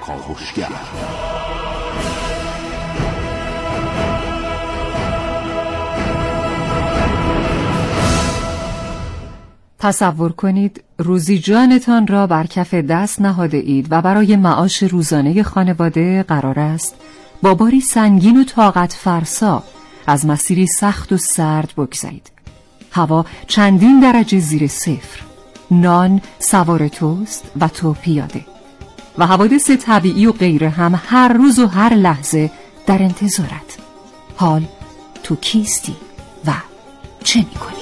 کاوشگر تصور کنید روزی جانتان را بر کف دست نهاده اید و برای معاش روزانه خانواده قرار است با باری سنگین و طاقت فرسا از مسیری سخت و سرد بگذرید. هوا چندین درجه زیر صفر. نان سوار توست و تو پیاده. و حوادث طبیعی و غیره هم هر روز و هر لحظه در انتظارت. حال تو کیستی و چه می‌کنی؟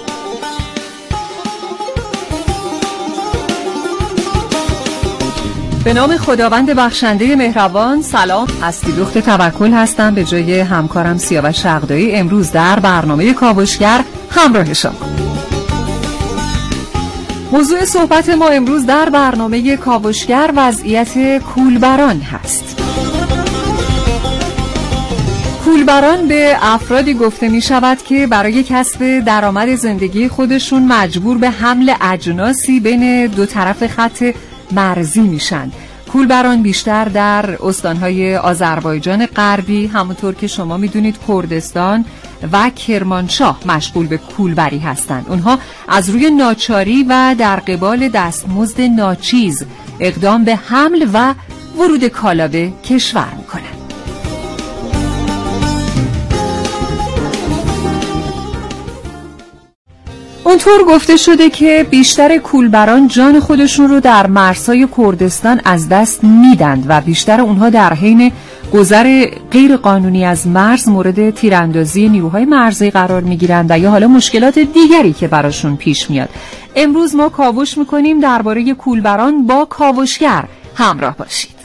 به نام خداوند بخشنده مهربان سلام. هستی دخت توکل هستم. به جای همکارم سیاوش شغدایی امروز در برنامه کاوشگر همراه شما. موضوع صحبت ما امروز در برنامه کاوشگر وضعیت کولبران هست. کولبران به افرادی گفته می شود که برای کسب درآمد زندگی خودشون مجبور به حمل اجناسی بین دو طرف خط مرزی میشن. کولبران بیشتر در استانهای آذربایجان غربی همونطور که شما می‌دونید کردستان و کرمانشاه مشغول به کولبری هستند. اونها از روی ناچاری و در قبال دستمزد ناچیز اقدام به حمل و ورود کالا به کشور می‌کنند. اونطور گفته شده که بیشتر کولبران جان خودشون رو در مرزهای کردستان از دست میدند و بیشتر اونها در حین گذر غیر قانونی از مرز مورد تیراندازی نیروهای مرزی قرار می‌گیرند و یا حالا مشکلات دیگری که براشون پیش میاد. امروز ما کاوش می‌کنیم درباره کولبران با کاوشگر همراه باشید.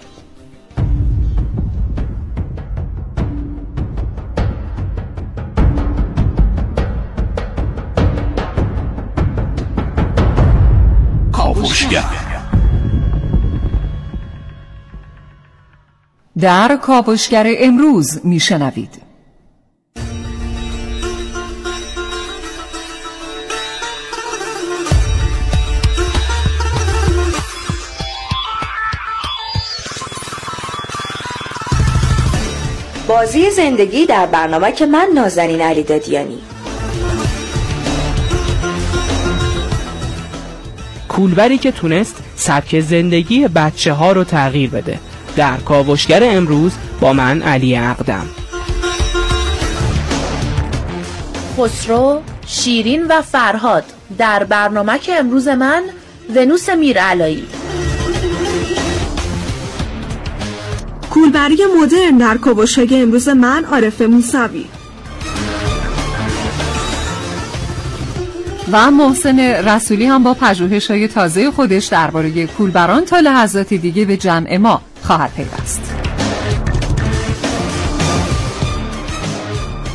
در کاوشگر امروز میشنوید بازی زندگی در برنامه که من نازنین علی دادیانی. کولبری که تونست سبک زندگی بچه ها رو تغییر بده. در کاوشگر امروز با من علی اقدم. خسرو شیرین و فرهاد در برنامه که امروز من ونوس میرعلایی. کولبری مدرن در کاوشگر امروز من عارف موسوی. و محسن رسولی هم با پژوهش های تازه خودش درباره کولبران تا لحظات دیگه به جمع ما خواهد پیوست.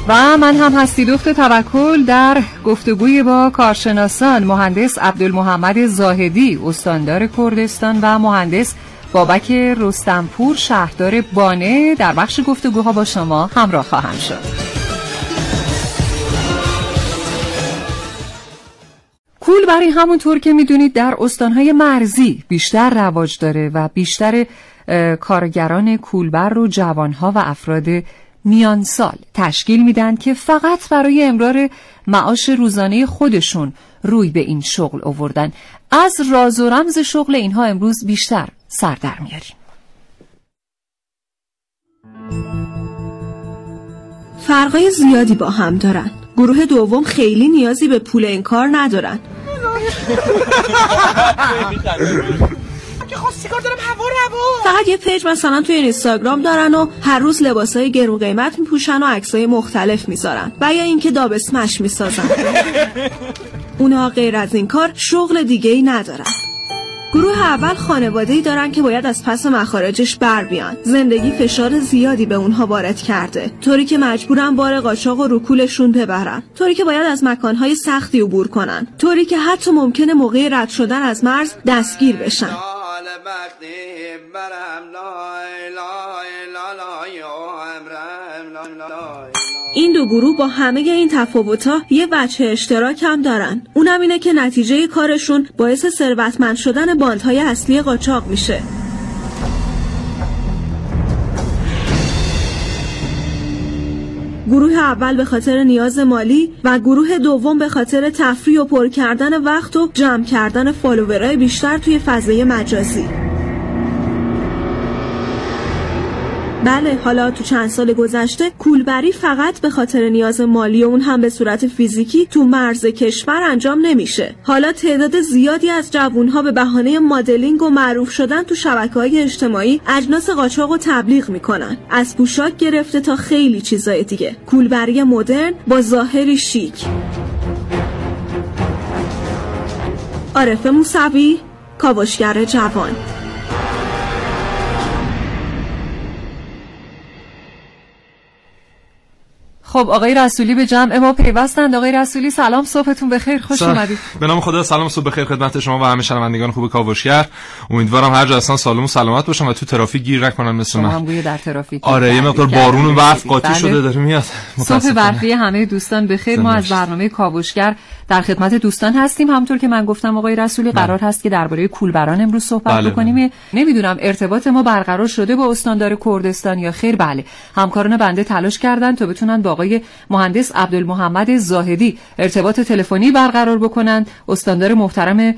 و من هم هستی دخت توکل در گفتگوی با کارشناسان مهندس عبدالمحمد زاهدی استاندار کردستان و مهندس بابک رستمپور شهردار بانه در بخش گفتگوها با شما همراه خواهم شد. کولبری همونطور که می‌دونید در استانهای مرزی بیشتر رواج داره و بیشتر کارگران کولبر رو جوانها و افراد میان سال تشکیل میدن که فقط برای امرار معاش روزانه خودشون روی به این شغل آوردن. از راز و رمز شغل اینها امروز بیشتر سر در میاریم. فرقای زیادی با هم دارن. گروه دوم خیلی نیازی به پول این کار ندارن فقط یه page مثلا توی اینستاگرام دارن و هر روز لباسای گرون قیمت میپوشن و عکسای مختلف می‌ذارن. و یا اینکه دابسمش می‌سازن. اونها غیر از این کار شغل دیگه ای ندارن. گروه اول خانواده ای دارن که باید از پس مخارجش بر بیان. زندگی فشار زیادی به اونها وارد کرده. طوری که مجبورن بار قاچاق و رو کولشون ببرن. طوری که باید از مکانهای سختی عبور کنن. طوری که حتی ممکنه موقع رد شدن از مرز دستگیر بشن. این دو گروه با همه این تفاوت‌ها یه وجه اشتراک هم دارن. اونم اینه که نتیجه کارشون باعث ثروتمند شدن باندهای اصلی قاچاق میشه. گروه اول به خاطر نیاز مالی و گروه دوم به خاطر تفریح و پر کردن وقت و جمع کردن فالوورای بیشتر توی فضای مجازی. بله حالا تو چند سال گذشته کولبری فقط به خاطر نیاز مالی اون هم به صورت فیزیکی تو مرز کشور انجام نمیشه. حالا تعداد زیادی از جوونها به بهانه مدلینگ و معروف شدن تو شبکه های اجتماعی اجناس قاچاق و تبلیغ می‌کنن. از پوشاک گرفته تا خیلی چیزای دیگه. کولبری مدرن با ظاهری شیک. عارف موسوی کاوشگر جوان. خب آقای رسولی به جمع ما پیوستند. آقای رسولی سلام صبحتون بخیر خوش اومدید. به نام خدا سلام صبح بخیر خدمت شما و همه شنوندگان خوب کاوشگر. امیدوارم هر جا هستن سالم و سلامت باشن و تو ترافیک گیر نکنن مثل من. هم گویا در ترافیک. آره یه مقدار بارون و برف قاطی بله. شده داره میاد. صبح. برفی همه دوستان بخیر. ما از. برنامه کاوشگر در خدمت دوستان هستیم. همطور که من گفتم آقای رسولی قرار هست که درباره کولبران امروز صحبت بله، بکنیم. نمی‌دونم ارتباط ما برقرار شده با استاندار کردستان یا خیر؟ بله. همکاران بنده تلاش کردن تا بتونن با آقای مهندس عبدالمحمد زاهدی ارتباط تلفنی برقرار بکنن. استاندار محترم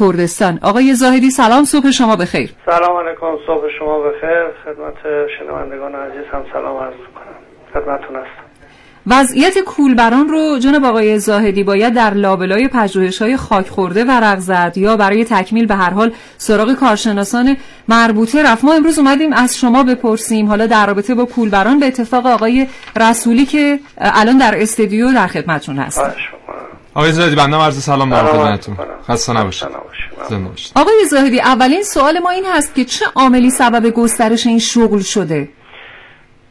کردستان. آقای زاهدی سلام صبح شما بخیر. سلام علیکم صبح شما بخیر. خدمت شنوندگان عزیز هم سلام عرض کنم خدمتتون هستم. وضعیت کولبران رو جناب آقای زاهدی باید در لابلای پژوهش‌های خاک خورده ورق زد یا برای تکمیل به هر حال سراغ کارشناسان مربوطه رفت. ما امروز اومدیم از شما بپرسیم. حالا در رابطه با کولبران به اتفاق آقای رسولی که الان در استودیو در خدمتشون هست. آقای زادی بنده عرض سلام عرض خدمتتون. خسته نباشید. آقای زاهدی اولین سوال ما این هست که چه عاملی سبب گسترش این شغل شده؟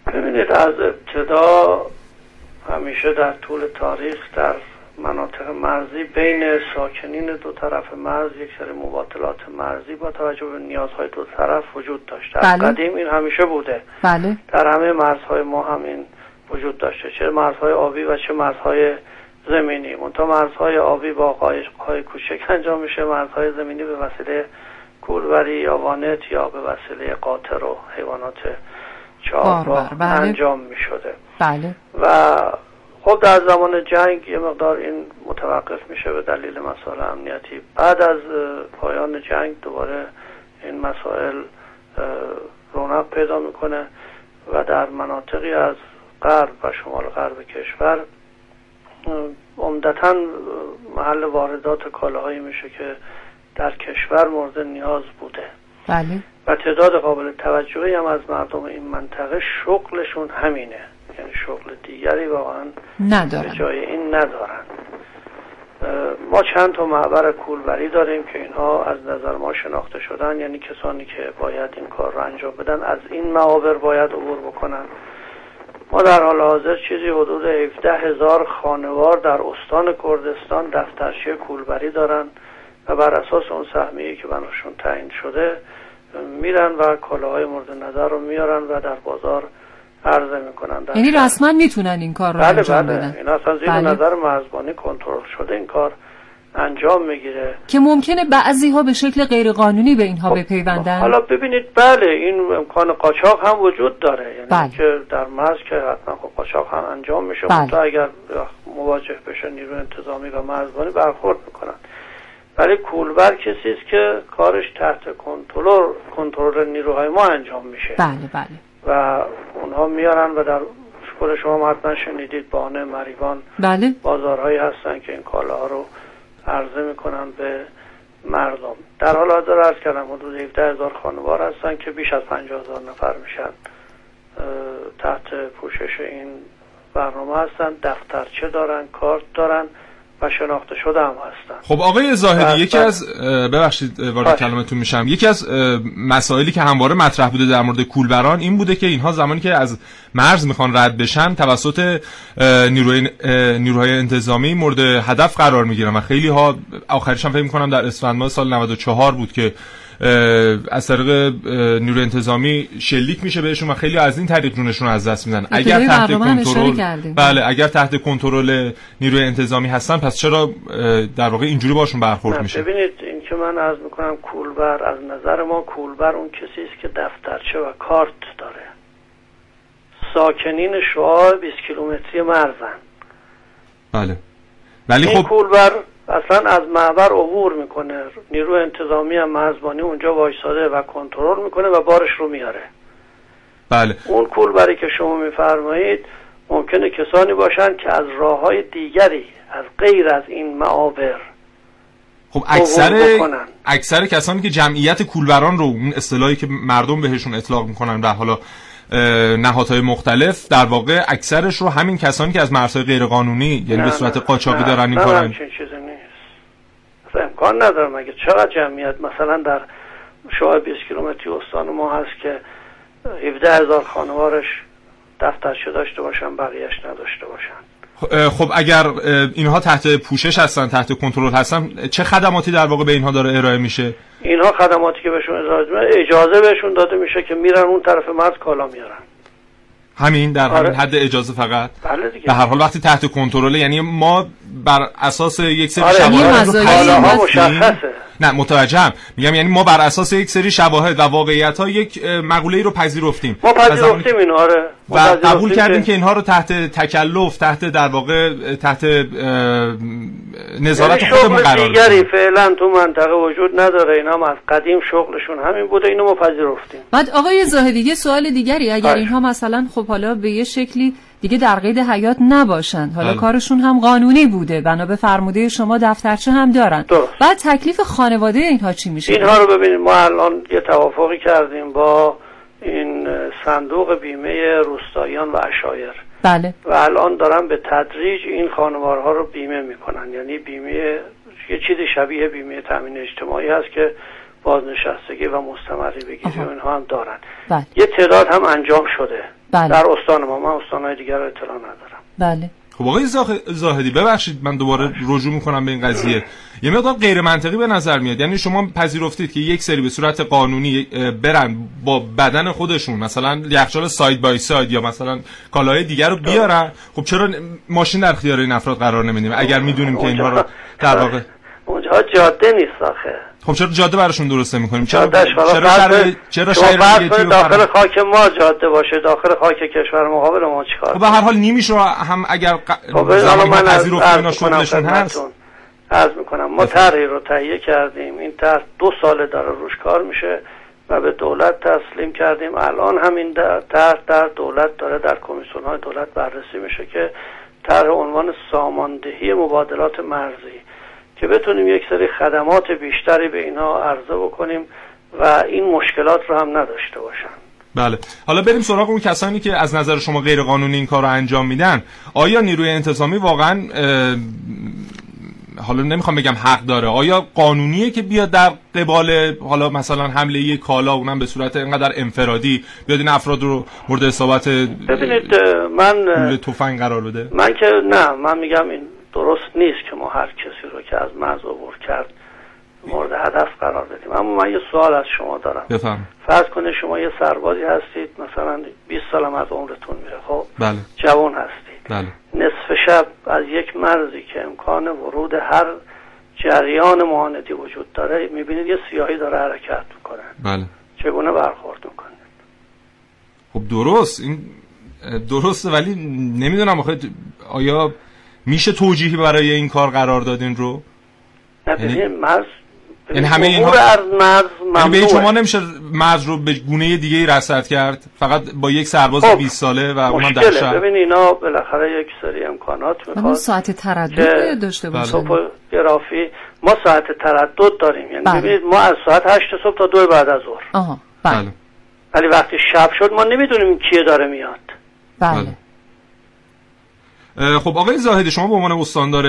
ببینید از ابتدا همیشه در طول تاریخ در مناطق مرزی بین ساکنین دو طرف مرز یک سری مباطلات مرزی با توجه به نیازهای دو طرف وجود داشته. بله. قدیم این همیشه بوده. بله. در همه مرزهای ما هم این وجود داشته. چه مرزهای آبی و چه مرزهای زمینی. منتها مرزهای آبی با قایق‌های کوچک انجام میشه. مرزهای زمینی به وسیله کولبری یا وانت یا به وسیله قاطر و حیوانات چهارراه باربر، بله. انجام می‌شده. بله. و خب در زمان جنگ یه مقدار این متوقف میشه به دلیل مسائل امنیتی. بعد از پایان جنگ دوباره این مسائل رونق پیدا می‌کنه و در مناطقی از غرب و شمال غرب کشور عمدتا محل واردات کالاهایی میشه که در کشور مورد نیاز بوده. بله. و تعداد قابل توجهی هم از مردم این منطقه شغلشون همینه. یعنی شغل دیگری واقعا به ندارم جای این ندارن. ما چند تا معبر کولبری داریم که اینها از نظر ما شناخته شدن یعنی کسانی که باید این کار رو انجام بدن از این معابر باید عبور بکنن. ما در حال حاضر چیزی حدود 17 هزار خانوار در استان کردستان دفترچه کولبری دارن و بر اساس اون سهمیه که براشون تعیین شده میرن و کالاهای مورد نظر رو میارن و در بازار عرضه می‌کنن یعنی. رسما می‌تونن این کار رو بله انجام بله بدن این اصلا زیر بله. نظر مرزبانی کنترل شده این کار انجام می‌گیره که ممکنه بعضی ها به شکل غیرقانونی به اینها بپیوندن خب، حالا ببینید بله این امکان قاچاق هم وجود داره یعنی بله. که در مرز که حتما خب قاچاق هم انجام میشه بله. تا اگر مواجه بشه نیروی انتظامی و مرزبانی برخورد می‌کنن ولی کولبر کسی است که کارش تحت کنترل کنترل نیروهای ما انجام میشه بله بله و اونها میارن و در خود شما حتما شنیدید بانه مریوان. بله. بازارهایی هستن که این کالاها رو عرضه می‌کنن به مردم. در حال حاضر عرض کردم حدود 17 هزار خانوار هستن که بیش از 50 هزار نفر میشن تحت پوشش این برنامه هستن. دفترچه دارن کارت دارن. و شناخته شده هم هستن خب آقای زاهدی بله، یکی بله. از ببخشید وارد. کلامتون میشم یکی از مسائلی که همواره مطرح بوده در مورد کولبران این بوده که اینها زمانی که از مرز می‌خوان رد بشن توسط نیروی نیروهای انتظامی مورد هدف قرار می‌گیرن و خیلی ها آخرش هم فکر می‌کنم در اسفند ماه سال 94 بود که از طریق اه، نیروی انتظامی شلیک میشه بهشون و خیلی از این طریق جونشون از دست میدن. اگر تحت کنترل. بله اگر تحت کنترل نیروی انتظامی هستن پس چرا در واقع اینجوری باشون برخورد میشه؟ ببینید این که من عرض می‌کنم کولبر از نظر ما کولبر اون کسی است که دفترچه و کارت داره. ساکنین شعاع 20 کیلومتری مرزن. بله. ولی این خب کولبر اصلا از معبر عبور می‌کنه. نیرو انتظامی هم مرزبانی اونجا وایساده و کنترل می‌کنه و بارش رو میاره. بله. اون کولبری که شما میفرمایید ممکنه کسانی باشند که از راه های دیگری از غیر از این معابر خب اکثر. اکثر کسانی که جمعیت کولبران رو اون اصطلاحی که مردم بهشون اطلاق می‌کنن و حالا نهادهای مختلف در واقع اکثرش رو همین کسانی که از مرزهای غیرقانونی یعنی نه، به صورت قاچاقی دارن این کارن همچین چیزی نیست اصلا امکان نداره. مگه چقدر جمعیت مثلا در شعاع 20 کیلومتری استان ما هست که 17 هزار خانوارش دفترچه داشته باشن بقیهش نداشته باشن. اه، خب اگر اینها تحت پوشش هستن تحت کنترل هستن چه خدماتی در واقع به اینها داره ارائه میشه؟ اینها خدماتی که بهشون اجازه بهشون داده میشه که میرن اون طرف مرز کالا میارن. همین در آره. همین حد اجازه فقط بله دیگه به هر حال وقتی تحت کنترل یعنی ما بر اساس یک سری آره شواهد هست. مشخصه نه متوجهم. میگم یعنی ما بر اساس یک سری شواهد و واقعیت ها یک اه، مقوله ای رو پذیرفتیم. ما پذیرفتیم اینو آره و قبول کردیم که اینها رو تحت تکلف تحت در واقع تحت نظارت یعنی خودمون قرار دیگری فعلا تو منطقه وجود نداره اینا هم از قدیم شغلشون همین بوده اینو ما پذیرفتیم. بعد آقای زاهدی یه سوال دیگری اگر. اینها مثلا خب حالا به یه شکلی دیگه در قید حیات نباشند حالا بله. کارشون هم قانونی بوده. بنا به فرموده شما دفترچه هم دارن. درست. بعد تکلیف خانواده اینها چی میشه؟ اینها رو ببینید ما الان یه توافقی کردیم با این صندوق بیمه روستاییان و اشایر. بله. و الان دارن به تدریج این خانوارها رو بیمه می‌کنن. یعنی بیمه یه چیزی شبیه بیمه تامین اجتماعی هست که بازنشستگی و مستمری بگیری. و اینها هم دارن. بله. یه تعداد هم انجام شده. بله. در استان ما. من استانهای دیگر رو اطلاع ندارم. بله. خب آقای زاخ- زاهدی ببخشید من دوباره رجوع می‌کنم به این قضیه. یه مقدار غیر منطقی به نظر میاد. یعنی شما پذیرفتید که یک سری به صورت قانونی برن با بدن خودشون مثلا یخچال ساید بای ساید یا مثلا کالاهای دیگر رو بیارن. خب چرا ماشین در اختیار این افراد قرار نمیدیم؟ اگر می‌دونیم که اینها رو در واقع اونجا جاده نیست آخه. خب چرا جاده براشون درست نمی‌کنیم چرا چرا کنید- چرا کنید داخل خاک ما جاده باشه داخل خاک کشور مقابل ما چیکار خب به هر حال نیمیش رو هم اگر. خب من از اینا شغلشون هست. عرض می‌کنم ما طرحی رو تهیه کردیم. این طرح دو ساله داره روش کار میشه و به دولت تسلیم کردیم. الان همین در- طرح در دولت داره در کمیسیون های دولت بررسی میشه که طرح عنوان ساماندهی مبادلات مرزی. که بتونیم یک سری خدمات بیشتری به اینها عرضه بکنیم و این مشکلات رو هم نداشته باشن. بله. حالا بریم سراغ اون کسانی که از نظر شما غیر قانونی این کار رو انجام میدن. آیا نیروی انتظامی واقعا حالا نمی‌خوام بگم حق داره آیا قانونیه که بیاد در قبال حالا مثلا حمله یک کالا اونم به صورت اینقدر انفرادی بیاد این افراد رو مورد اصابت ببینید من تفنگ قرار بده؟ من که نه من میگم این درست نیست که ما هر کسی رو که از مرز عبور کرد مورد هدف قرار بدیم. اما من یه سوال از شما دارم. بفهم فرض کنید شما یه سربازی هستید مثلا 20 سالم از عمرتون میره خب؟ بله. جوان هستید. بله. نصف شب از یک مرزی که امکان ورود هر جریان معاندی وجود داره می‌بینید یه سیاهی داره حرکت می‌کنه. بله. چگونه برخورد می‌کنید؟ خب درست این درسته ولی نمی‌دونم آخه آیا میشه توجیهی برای این کار قرار دادین رو؟ نه یعنی- مرز یعنی همه اینها- از مرز یعنی به شما نمیشه مرز رو به گونه دیگه ای رصد کرد؟ فقط با یک سرباز خب، 20 ساله و اونم در مشکله شهر. ببین اینا بالاخره یک سری امکانات اما می‌خواد ساعت تردد داشته بله. باشه توپوگرافی ما ساعت تردد داریم. یعنی بله. ببینید ما از ساعت 8 صبح تا دو بعد از ظهر. آها بله. بله. ولی وقتی شب شد ما نمی‌دونیم کیه داره میاد. بله بله. خب آقای زاهدی شما به عنوان استاندار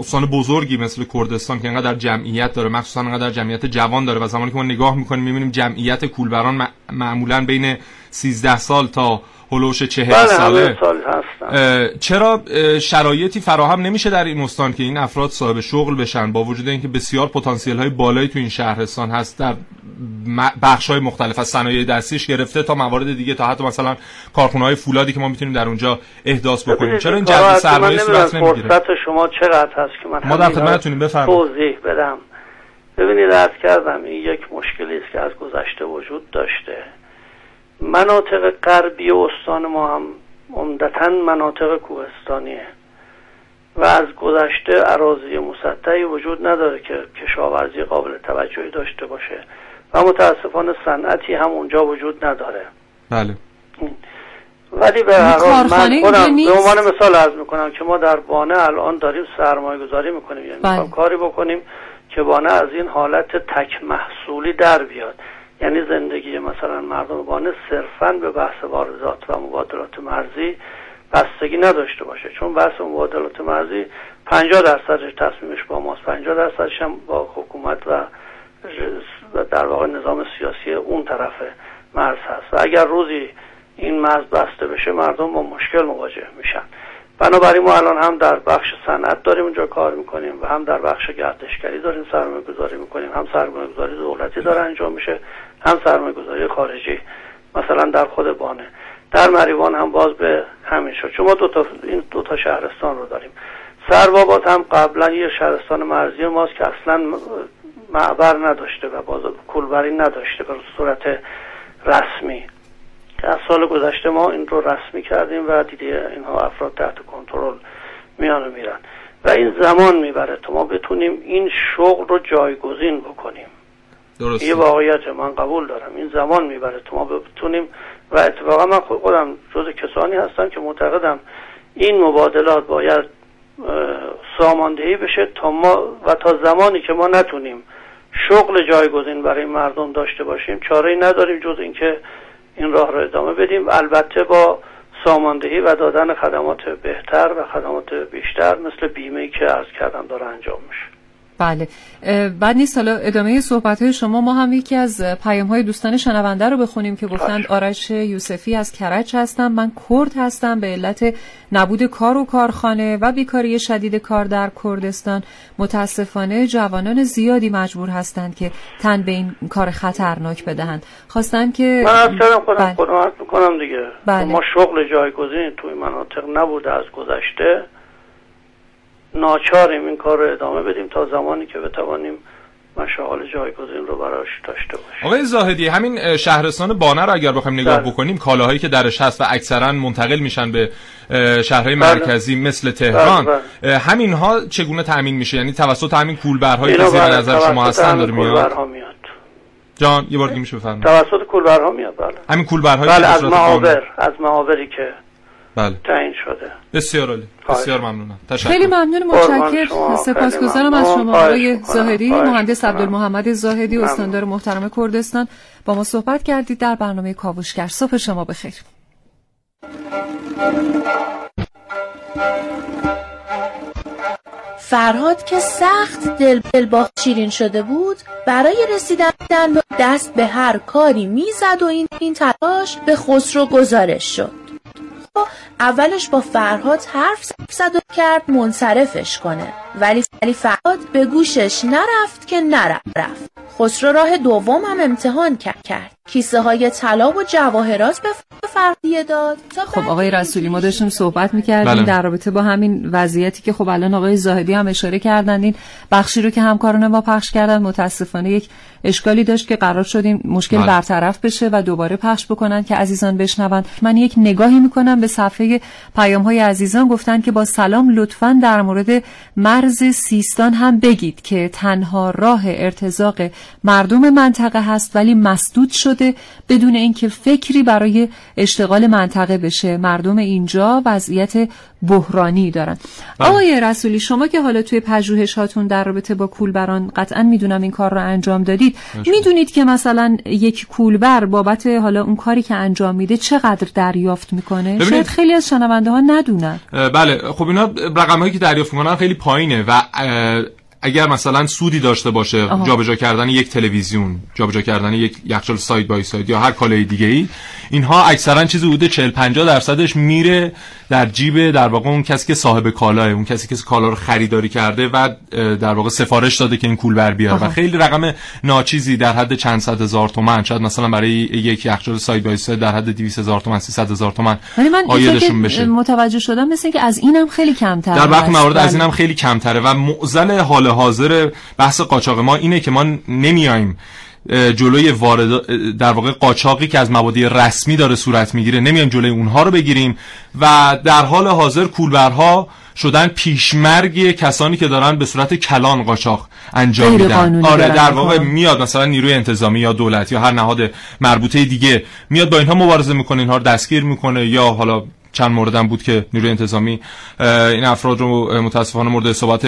استان بزرگی مثل کردستان که انقدر جمعیت داره مخصوصا انقدر جمعیت جوان داره و زمانی که ما نگاه می‌کنیم می‌بینیم جمعیت کولبران مع- معمولا بین 13 سال تا هلوش 40 بله ساله. سال هستن. اه، چرا شرایطی فراهم نمیشه در این استان که این افراد صاحب شغل بشن؟ با وجود اینکه بسیار پتانسیل های بالایی تو این شهرستان هست در بخش های مختلف از صنایع دستیش گرفته تا موارد دیگه تا حتی مثلا کارخونه های فولادی که ما می‌تونیم در اونجا احداث بکنیم. چرا این جذب سرمایه صورت نمی‌گیره؟ فرصت شما چقدر هست که من ما در خدمتتونیم، بفرمایید. توضیح بدم. ببینید عرض کردم این یک مشکلی است که از گذشته وجود داشته. مناطق غربی استان ما هم عمدتا مناطق کوهستانیه و از گذشته عراضی مسطحی وجود نداره که کشاورزی قابل توجهی داشته باشه و متاسفانه صنعتی هم اونجا وجود نداره. بله. ولی به هر حال من خودم به عنوان مثال عرض می‌کنم که ما در بانه الان داریم سرمایه گذاری می‌کنیم. یعنی بله. کاری بکنیم که بانه از این حالت تک محصولی در بیاد. یعنی زندگی مثلا مردم بانه صرفا به بحث واردات و مبادلات مرزی بستگی نداشته باشه. چون بحث مبادلات مرزی 50 درصدش تصمیمش با ماست. 50 درصدش هم با حکومت و در واقع نظام سیاسی اون طرف مرز هست. و اگر روزی این مرز بسته بشه مردم با مشکل مواجه میشن. بنابراین ما الان هم در بخش صنعت داریم اونجا کار می‌کنیم و هم در بخش گردشگری داریم سرمایه گذاری می‌کنیم. هم سرمایه گذاری دولتی داره انجام میشه. هم سرمایه گذاری خارجی مثلا در خود بانه. در مریوان هم باز به همین شد. چون ما دو تا این دو تا شهرستان رو داریم. سربابات هم قبلا یه شهرستان مرزی ماست که اصلا معبر نداشته و باز کولبری نداشته به صورت رسمی. که از سال گذشته ما این رو رسمی کردیم و دیده اینها افراد تحت کنترل میان میرن. و این زمان می‌بره تا ما بتونیم این شغل رو جایگزین بکنیم. درسته. یه واقعیت من قبول دارم. این زمان می‌بره. تا ما بتونیم و اتفاقا من خودم جز کسانی هستم که معتقدم این مبادلات باید ساماندهی بشه تا ما و تا زمانی که ما نتونیم شغل جایگزین برای مردم داشته باشیم. چاره نداریم جز اینکه این راه را ادامه بدیم. البته با ساماندهی و دادن خدمات بهتر و خدمات بیشتر مثل بیمه که عرض کردم داره انجام میشه. بله. بعد نیست حالا ادامه صحبت های شما. ما هم یکی از پیام های دوستان شنونده رو بخونیم که گفتند آرش یوسفی از کرج هستم من کرد هستم به علت نبود کار و کارخانه و بیکاری شدید کار در کردستان. متاسفانه جوانان زیادی مجبور هستند که تن به این کار خطرناک بدهند. خواستم که من از خودم بله. می‌کنم دیگه. بله. ما شغل جایگزین توی مناطق نبوده از گذشته. ناچاریم این کار رو ادامه بدیم تا زمانی که بتوانیم مشاغل جایگزین رو براش داشته باشیم. آقای زاهدی همین شهرستان بانه رو اگر بخوایم نگاه بله. بکنیم کالاهایی که درش هست و اکثرا منتقل میشن به شهرهای بله. مرکزی مثل تهران. بله. بله. همین ها چگونه تامین میشه؟ یعنی توسط همین کولبرهایی که زیر نظر شما هستن داره میاد؟ جان یه بار دیگه میشه بفرمایید. توسط کولبرها میاد بله. همین کولبرهایی بله از معابر از معابری که بله. تعیین شده. بسیار عالی. بسیار ممنونم. تشکر. خیلی ممنون. متشکرم سپاسگزارم از شما. آقای زاهدی مهندس عبدالمحمد زاهدی استاندار محترم کردستان. با ما صحبت کردید در برنامه کاوشگر. صبح شما بخیر. فرهاد که سخت دل, دل با شیرین شده بود برای رسیدن به دست به هر کاری می‌زد و این, این تلاش به خسرو گزارش شد. اولش با فرهاد حرف زد و کرد منصرفش کنه. ولی فرهاد به گوشش نرفت که نرفت. خسرو راه دوم هم امتحان کرد. کیسه های طلا و جواهرات به فردیه داد. خب آقای رسولی ما داشتیم صحبت می‌کردیم. بله. در رابطه با همین وضعیتی که خب الان آقای زاهدی هم اشاره کردن این بخشی رو که همکاران ما پخش کردن متاسفانه یک اشکالی داشت که قرار شدیم مشکل بله. برطرف بشه و دوباره پخش بکنن که عزیزان بشنون من یک نگاهی می‌کنم به صفحه پیام های عزیزان. گفتن که با سلام لطفا در مورد مرز سیستان هم بگید که تنها راه ارتزاق مردم منطقه هست ولی مسدود شده بدون اینکه فکری برای اشتغال منطقه بشه. مردم اینجا وضعیت بحرانی دارن. بله. آقای رسولی شما که حالا توی پژوهش هاتون در رابطه با کولبران قطعا می‌دونم این کار رو انجام دادید می‌دونید که مثلا یک کولبر بابت حالا اون کاری که انجام میده چقدر دریافت می‌کنه؟ شاید خیلی از شنونده ها ندونن. بله خب اینا رقم هایی که دریافت می‌کنن خیلی پایینه و اگر مثلا سودی داشته باشه جابجا کردن یک تلویزیون جابجا کردن یک یخچال ساید بای ساید یا هر کالای دیگه ای اینها اکثرا چیزی بوده 40 50 درصدش میره در جیب در واقع اون کسی که صاحب کالاه اون کسی که کالا رو خریداری کرده و در واقع سفارش داده که این کول بر بیاره. و خیلی رقم ناچیزی در حد چند صد هزار تومان شاید مثلا برای یک یخچال ساید بای ساید در حد 200 هزار تومان 300 هزار تومان آیدشون بشه. متوجه شدم مثل که از اینم خیلی کمتر در واقع موارد از بله. اینم خیلی کمتره و معضل حال حاضر بحث قاچاق ما اینه که ما نمیایم جلوی وارد در واقع قاچاقی که از مبادی رسمی داره صورت می‌گیره نمیایم جلوی اونها رو بگیریم و در حال حاضر کولبرها شدن پیشمرگ کسانی که دارن به صورت کلان قاچاق انجام میدن. آره در واقع میاد مثلا نیروی انتظامی یا دولت یا هر نهاد مربوطه دیگه میاد با اینها مبارزه می‌کنه اینها رو دستگیر می‌کنه یا حالا چند موردم بود که نیروی انتظامی این افراد رو متاسفانه مورد اصابت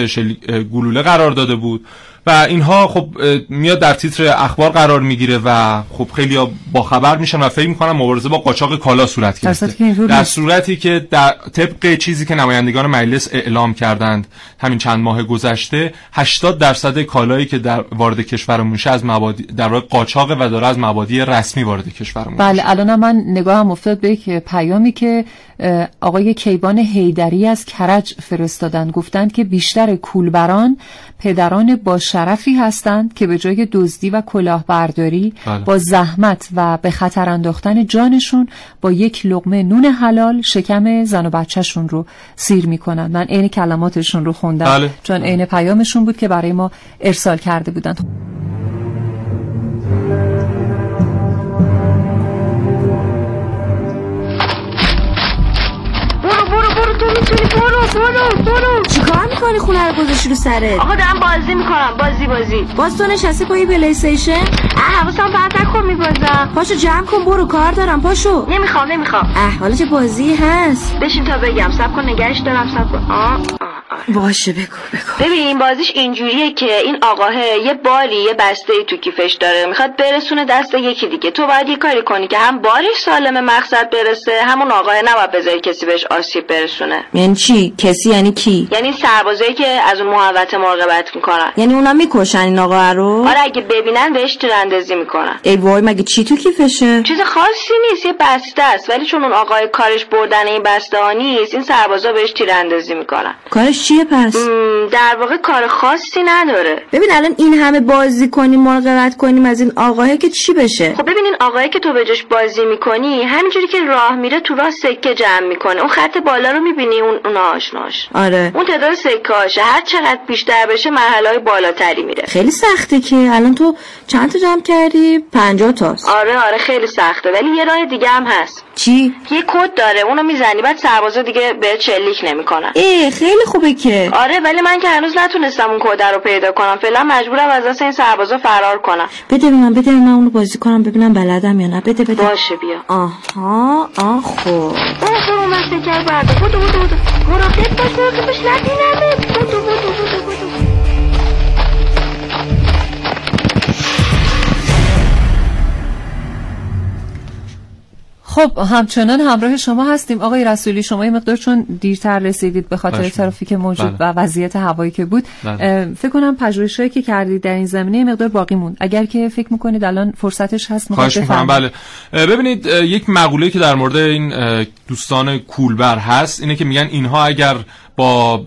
گلوله قرار داده بود. و اینها خب میاد در تیتر اخبار قرار می‌گیره و خب خیلی با خبر میشن و فکر می‌کنن مبارزه با قاچاق کالا صورت گرفته. در صورتی که در طبق چیزی که نمایندگان مجلس اعلام کردند همین چند ماه گذشته 80 درصد کالایی که در وارد کشورمون میشه از مبادی در واقع قاچاق و داره از مبادی رسمی وارد کشورمون بله الان من نگاهم افتاد به یک پیامی که آقای کیوان هیدری از کرج فرستادن گفتند که بیشتر کولبران پدران با شرفی هستند که به جای دزدی و کلاهبرداری بله. با زحمت و به خطر انداختن جانشون با یک لقمه نون حلال شکم زن و بچهشون رو سیر می‌کنن من عین کلماتشون رو خوندم بله. چون عین پیامشون بود که برای ما ارسال کرده بودند برو چیکار می‌کنی خونه رو گذاشتی رو سرت؟ آقا دارم بازی می‌کنم بازی بازی. باز تو نشستی پای پلی استیشن؟ حواسم پرت نکن میبازم پاشو جمع کن برو کار دارم پاشو. نمی‌خوام نمی‌خوام. اه حالا چه بازی هست؟ بشین تا بگم صبر کن نگهش دارم صبر کن. آه. باشه بگو بگو. ببین این بازیش اینجوریه که این آقاه یه باری یه بسته ای تو کیفش داره. می‌خواد برسونه دست یکی دیگه. تو باید یه کاری کنی که هم بارش سالم مقصد برسه همون آقاه نباید بذاری کسی بهش آسیب برسونه. یعنی چی؟ کسی یعنی کی؟ یعنی سربازایی که از اون محوطه مراقبت می‌کنن. یعنی اونا می‌کشن این آقا رو؟ آره اگه ببینن بهش تیراندازی می‌کنن. ای وای مگه چی تو کیفشه؟ چیز خاصی نیست یه بسته است. ولی چون اون آقای کارش بردن این بسته ها نیست این سربازا بهش تیراندازی می‌کنن. کارش چیه پس. در واقع کار خاصی نداره. ببین الان این همه بازی کنیم مراقبت کنیم از این آقاه که چی بشه؟ خب ببین این آقایی که تو به جاش بازی می‌کنی همینجوری که راه میره تو راه سکه جمع می‌کنه. اون خط بالا رو می‌بینی اون اون آشناش. آره. اون تعداد سکه هر چقدر بیشتر بشه مرحله های بالاتری میره. خیلی سخته که الان تو چند تا جمع کردی؟ 50 تاست. آره آره خیلی سخته. ولی یه راه دیگه هم هست. چی؟ یه کد داره اونو می‌زنی بعد سربازا دیگه به چلیک نمی‌کنن. ای خیلی خوبه که. آره ولی من که هنوز نتونستم اون کد رو پیدا کنم. فعلا مجبورم از دست این سربازا فرار کنم. بده من بده من اونو بازی کنم ببینم بلدم یا نه. بده بده. باشه بیا. آها آه خب اون اون مسته برده بودو بودو بودو مراقب باش مراقب باش نبینمه بودو بودو بودو خب همچنان همراه شما هستیم. آقای رسولی شما یه مقدار چون دیرتر رسیدید به خاطر ترافیک موجود بله. و وضعیت هوایی که بود بله. فکر کنم پژوهشایی که کردید در این زمینه مقدار باقی موند. اگر که فکر می‌کنید الان فرصتش هست خواهش می‌کنم. بله. ببینید یک مقوله که در مورد این دوستان کولبر هست اینه که میگن اینها اگر با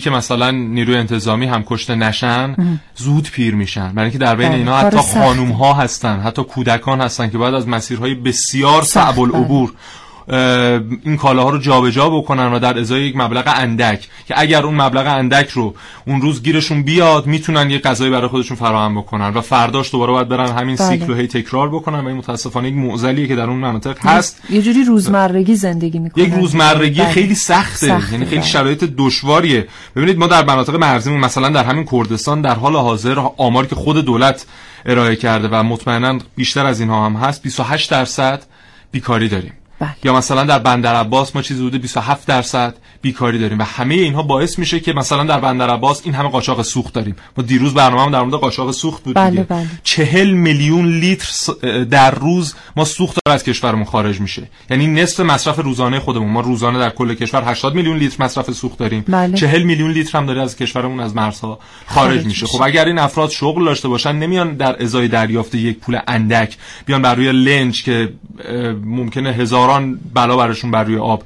که مثلا نیروی انتظامی هم کشته نشن زود پیر میشن. برای اینکه در بین بله، اینا حتی خانوم ها هستن حتی کودکان هستن که بعد از مسیرهای بسیار صعب العبور این کالاها رو جابجا بکنن و در ازای یک مبلغ اندک که اگر اون مبلغ اندک رو اون روز گیرشون بیاد می‌تونن یه غذایی برای خودشون فراهم بکنن و فرداش دوباره باید برن همین بله. سیکل رو هی تکرار بکنن و این متاسفانه یک معضلیه که در اون مناطق هست یه جوری روزمرگی زندگی می‌کنن یک روزمرگی بله. خیلی سخته سخت یعنی خیلی بله. شرایط دشواریه ببینید ما در مناطق مرزیمون مثلا در همین کردستان در حال حاضر آماری که خود دولت ارائه کرده و مطمئنا بیشتر از اینها هم هست 28 درصد بیکاری داریم بله. یا مثلا در بندر عباس ما چیزی حدود 27 درصد بیکاری داریم و همه اینها باعث میشه که مثلا در بندر عباس این همه قاچاق سوخت داریم. ما دیروز برنامه در مورد قاچاق سوخت بود بله بله. 40 میلیون لیتر در روز ما سوخت از کشورمون خارج میشه. یعنی نصف مصرف روزانه خودمون. ما روزانه در کل کشور 80 میلیون لیتر مصرف سوخت داریم. بله. 40 میلیون لیتر هم داره از کشورمون از مرزها خارج, خارج میشه. خب اگر این افراد شغل داشته باشن نمیان در ازای دریافت یک پول اندک بیان بر روی لنج که ممکنه هزاران بلا برشون بر روی آب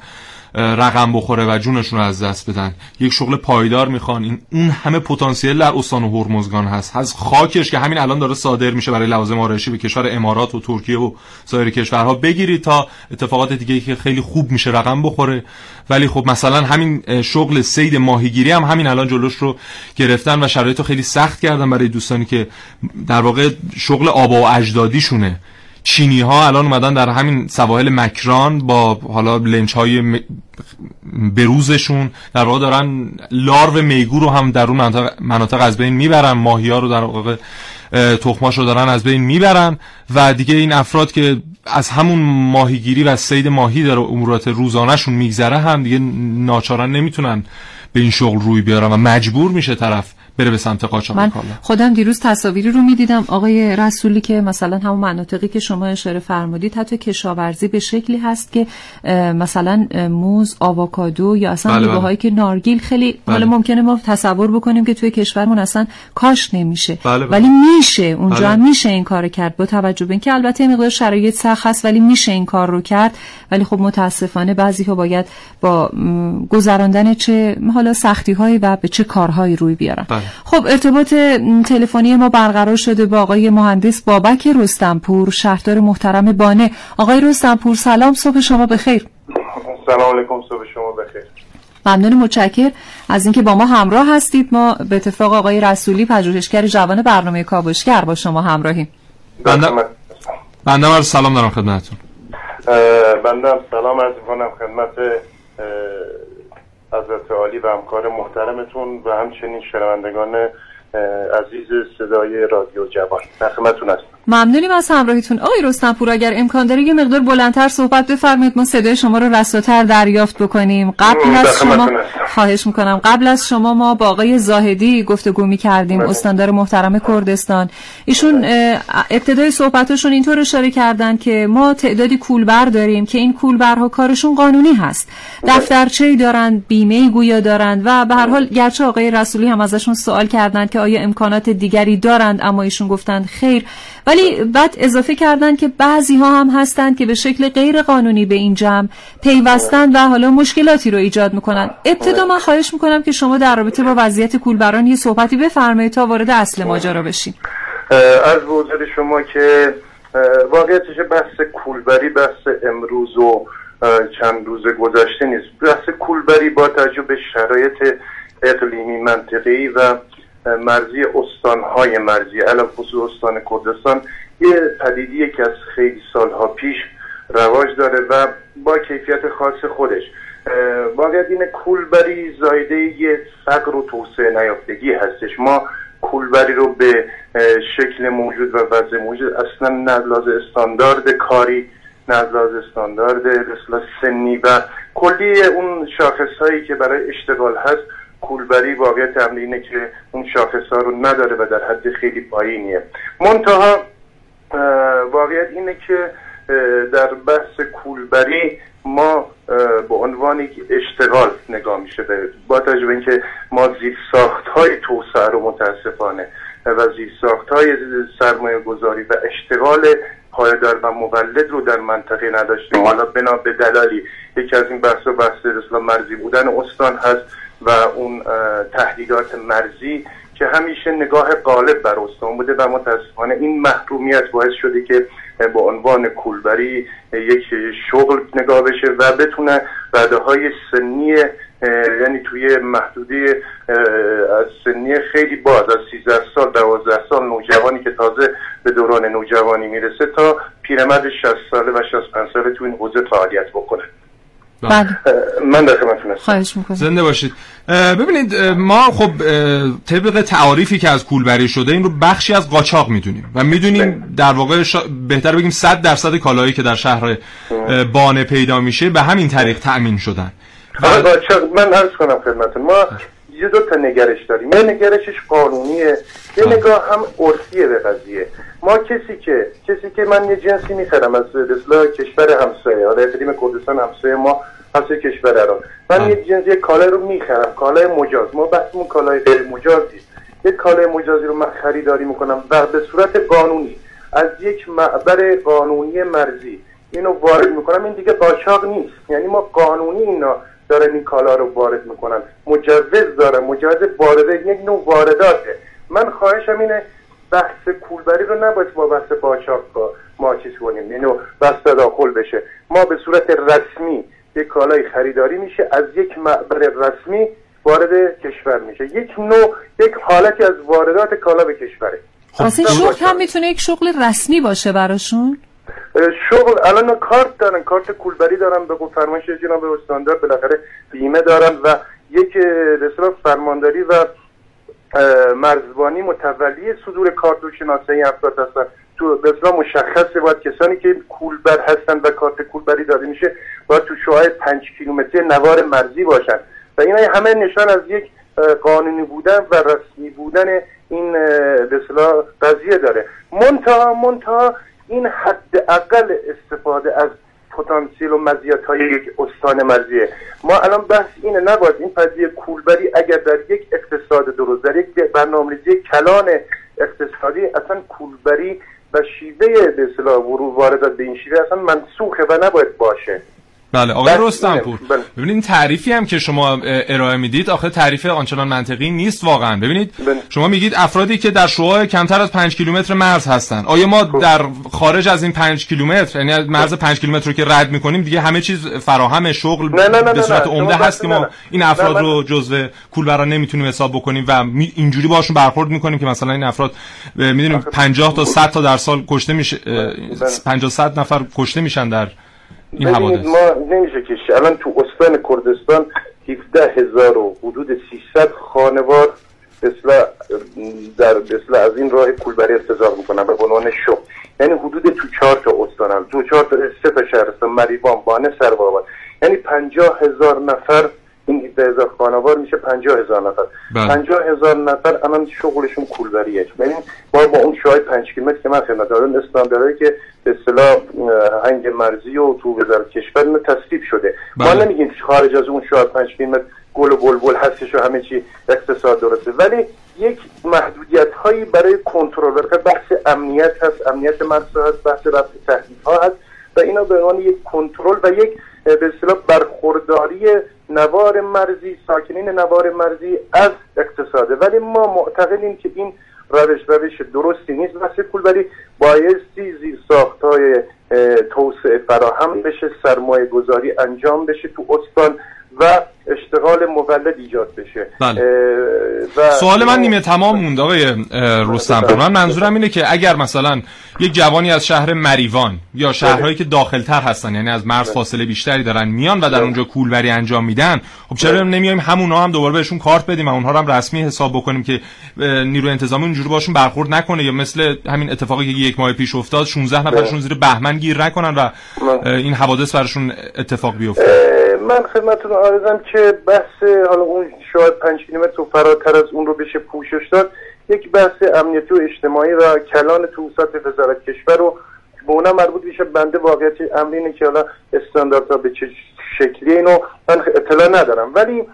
رقم بخوره و جونشون رو از دست بدن. یک شغل پایدار می‌خوان. این اون همه پتانسیل در استان و هرمزگان هست. از خاکش که همین الان داره صادر میشه برای لوازم آرایشی به کشور امارات و ترکیه و سایر کشورها. بگیرید تا اتفاقات دیگه که خیلی خوب میشه رقم بخوره. ولی خب مثلا همین شغل سید ماهیگیری هم همین الان جلوش رو گرفتن و شرایط رو خیلی سخت کردن برای دوستانی که در واقع شغل آبا و اجدادیشونه. چینی ها الان اومدن در همین سواحل مکران با حالا لنچ های بروزشون در واقع دارن لارو میگو رو هم در اون مناطق, مناطق از بین می‌برن ماهی ها رو در واقع تخماش رو دارن از بین می‌برن و دیگه این افراد که از همون ماهیگیری و سید ماهی در امورات روزانهشون میگذره هم دیگه ناچارن نمی‌تونن به این شغل روی بیارن و مجبور میشه طرف بره به سمت قاچاق من خودم دیروز تصاویری رو می‌دیدم آقای رسولی که مثلا همون مناطقی که شما اشاره فرمودید حتی کشاورزی به شکلی هست که مثلا موز آووکادو یا اصلا بله, بله. که نارگیل خیلی بله. حالا ممکنه ما تصور بکنیم که توی کشورمون اصلا کاش نمیشه بله بله. ولی میشه اونجا بله. هم میشه این کار کرد با توجه به اینکه البته مقدار شرایط سخت هست ولی میشه این کار رو کرد ولی خب متاسفانه بعضی ها باید با گذراندن چه حالا سختی هایی و به چه کارهایی روی بیارن بله. خب ارتباط تلفنی ما برقرار شده با آقای مهندس بابک رستمپور شهردار محترم بانه. آقای رستمپور سلام صبح شما بخیر. سلام علیکم صبح شما بخیر. ممنون متشکر از اینکه با ما همراه هستید ما به اتفاق آقای رسولی پژوهشگر جوان برنامه کاوشگر با شما همراهیم. بنده بنده سلام دارم خدمتتون. بنده سلام از می‌کنم خدمت حضرت عالی و همکار محترمتون و همچنین شنوندگان عزیز صدای رادیو جوان. خدمتتون هستم. ممنونیم از همراهیتون. آقای رستمپور اگر امکان داره یه مقدار بلندتر صحبت بفرمایید ما صدای شما رو رساتر دریافت بکنیم. قبل از شما خواهش می‌کنم. قبل از شما ما با آقای زاهدی گفتگو می کردیم بله. استاندار محترم کردستان. ایشون ابتدای صحبتشون اینطور اشاره کردن که ما تعدادی کولبر داریم که این کولبرها کارشون قانونی هست. بله. دفترچه دارند بیمه گویا دارند و به هر حال گرچه آقای رسولی هم ازشون سوال کردند که آیا امکانات دیگری دارند اما ایشون گفتند خیر. ولی بعد اضافه کردن که بعضی ها هم هستند که به شکل غیر قانونی به این جمع پیوستن و حالا مشکلاتی رو ایجاد می‌کنن. ابتدا من خواهش می‌کنم که شما در رابطه با وضعیت کولبران یه صحبتی بفرمایید تا وارد اصل ماجرا بشین از بوزر شما که واقعیتش بحث کولبری بحث امروز و چند روز گذشته نیست. بحث کولبری با تجربه شرایط اقلیمی منطقی و مرزی استانهای مرزی علاوه خصوص استان کردستان یه پدیدیه که از خیلی سالها پیش رواج داره و با کیفیت خاص خودش. واقعیت این کولبری زایده یه فقر و توسعه نیافتگی هستش. ما کولبری رو به شکل موجود و وضع موجود اصلا نه استاندارد کاری نه استاندارد اصلاح سنی و کلی اون شاخص هایی که برای اشتغال هست کولبری واقعیت امر اینه که اون شاخص ها رو نداره و در حد خیلی پایینیه. منتها واقعیت اینه که در بحث کولبری ما به عنوان اشتغال نگاه میشه با توجه اینکه ما زیر ساخت های توسعه رو متاسفانه و زیر ساخت های سرمایه گذاری و اشتغال پایدار و مولد رو در منطقه نداشتیم. حالا بنا به دلالی یکی از این بحث و بحث مرزی بودن استان هست. و اون تهدیدات مرزی که همیشه نگاه غالب بر استان بوده و متاسفانه این محرومیت باعث شده که با عنوان کولبری یک شغل نگاه بشه و بتونه بعده های سنی یعنی توی محدوده از سنی خیلی باز از 13 سال 12 سال نوجوانی که تازه به دوران نوجوانی می‌رسه تا پیرمرد 60 ساله و 65 ساله تو این حوزه فعالیت بکنه. بله. من در خدمتتون خواهش می‌کنم. زنده باشید. ببینید ما خب طبق تعاریفی که از کولبری شده این رو بخشی از قاچاق می‌دونیم و می‌دونیم بله. در واقع بهتر بگیم 100 درصد کالایی که در شهر بانه پیدا میشه به همین طریق تأمین شدن. من عرض کنم خدمتتون. ما یه دو تا نگرش داریم. یه نگرشش قانونیه یه نگاه هم عرفیه به قضیه. ما کسی که کسی که من یه جنسی می‌خرم از اصلاح کشور همسایه حالا اقلیم کردستان همسایه ما هست کشور ایران من یه جنس یه کالای رو می‌خرم کالای مجاز. ما بحثمون کالای غیر مجازی. یه کالای مجازی رو من خریداری می‌کنم و به صورت قانونی. از یک معبر قانونی مرزی اینو وارد می‌کنم این دیگه قاچاق نیست. یعنی ما قانونی اینا دارن این کالا رو وارد می‌کنن. مجوز داره. مجوز وارده یک نوع وارداته. من خواهشم اینه بحث کولبری رو نباید با بحث قاچاق ما چیز کنیم اینو بس تداخل بشه. ما به صورت رسمی یک کالای خریداری میشه. از یک معبر رسمی وارد کشور میشه. یک نوع یک حالتی از واردات کالا به کشوره. خب اصلا شغل هم می‌تونه یک شغل رسمی باشه براشون؟ شغل الان کارت دارن کارت کولبری دارن به فرمایش جناب استاندار بالاخره بیمه دارن و یک رسال فرمانداری و مرزبانی متولی صدور کارت و شناسایی افراد هستن. تو به مشخصه باید کسانی که کولبر هستن و کارت کولبری داده میشه باید تو شعاع پنج کیلومتری نوار مرزی باشن. و این همه نشان از یک قانونی بودن و رسمی بودن این به قضیه داره. منتها منتها این حد اقل استفاده از پتانسیل و مزیت های یک استان مرزیه ما الان بحث اینه نباید این قضیه کولبری اگر در یک اقتصاد درست در یک برنامه‌ریزی کلان اقتصادی اصلا کولبری و شیوه به اصطلاح ورود واردات به این شیوه اصلا منسوخه و نباید باشه. بله آقای رستمپور بله. ببینید تعریفی هم که شما ارائه می‌دید آخه تعریف آنچنان منطقی نیست واقعا. ببینید بله. شما میگید افرادی که در شعاع کمتر از 5 کیلومتر مرز هستن. آیا ما خب. در خارج از این 5 کیلومتر یعنی مرز 5 کیلومتر رو که رد می‌کنیم دیگه همه چیز فراهم شغل نه نه نه به صورت عمده هست که ما این افراد رو جزو کولبرا نمی‌تونیم حساب بکنیم و اینجوری باشون برخورد می‌کنیم که مثلا این افراد می‌دونیم 50 تا 100 تا در سال کشته میشه 50 100 نفر کشته میشن در این حوادث. ما نمیشه که الان تو استان کردستان 17 هزار و حدود 300 خانوار مثل در مثل از این راه کولبری ارتزاق می‌کنن به عنوان شو یعنی حدود تو چهار تا استان هم. تو چهار تا سه تا شهرستان مریوان بانه سرواباد یعنی پنجاه هزار نفر این 17 هزار خانوار میشه 50 هزار نفر. بله. 50 هزار نفر الان شغلشون کولبریه. ببین ما با اون شاید 5 کیلومتر که من خدمت دارم استانداردی که به اصطلاح هنگ مرزی و تو وزارت کشور اینو تصویب شده. بله. ما نمیگیم خارج از اون شاید 5 کیلومتر گل و بلبل هستش و همه چی اقتصاد درسته. ولی یک محدودیت هایی برای کنترل بحث امنیت هست امنیت مرزها هست بحث رفع تهدید ها هست و اینا به عنوان یک کنترل و یک به اصطلاح برخورداری نوار مرزی ساکنین نوار مرزی از اقتصاده. ولی ما معتقدیم که این روش روش درستی نیست. ولی کولبری بایستی زیر ساخت های توسعه فراهم بشه سرمایه گذاری انجام بشه. تو استان و اشتغال مولد ایجاد بشه. بله. و سوال من نیمه تمام موند آقای رستم من منظورم اینه که اگر مثلا یک جوانی از شهر مریوان یا شهرهایی که داخلتر هستن یعنی از مرز فاصله بیشتری دارن میان و در اونجا کولبری انجام میدن خب چرا نمیایم همونا هم دوباره بهشون کارت بدیم و اونها رو هم رسمی حساب بکنیم که نیروی انتظامی اونجوری باشون برخورد نکنه یا مثل همین اتفاقی که یک ماه پیش افتاد 16 نفرشون زیر بهمن گیر نکنن و این حوادث براشون اتفاق بیفته. من خدمتتون عرضم که بحث حالا اون شاید 5 کیلومتر فراتر از اون رو بشه پوشش داد یک بحث امنیتی و اجتماعی و کلان تو سطح وزارت کشور رو به اونا مربوط میشه بنده واقعیت امر که حالا استانداردها به چه شکلی اینو من اطلاع ندارم ولی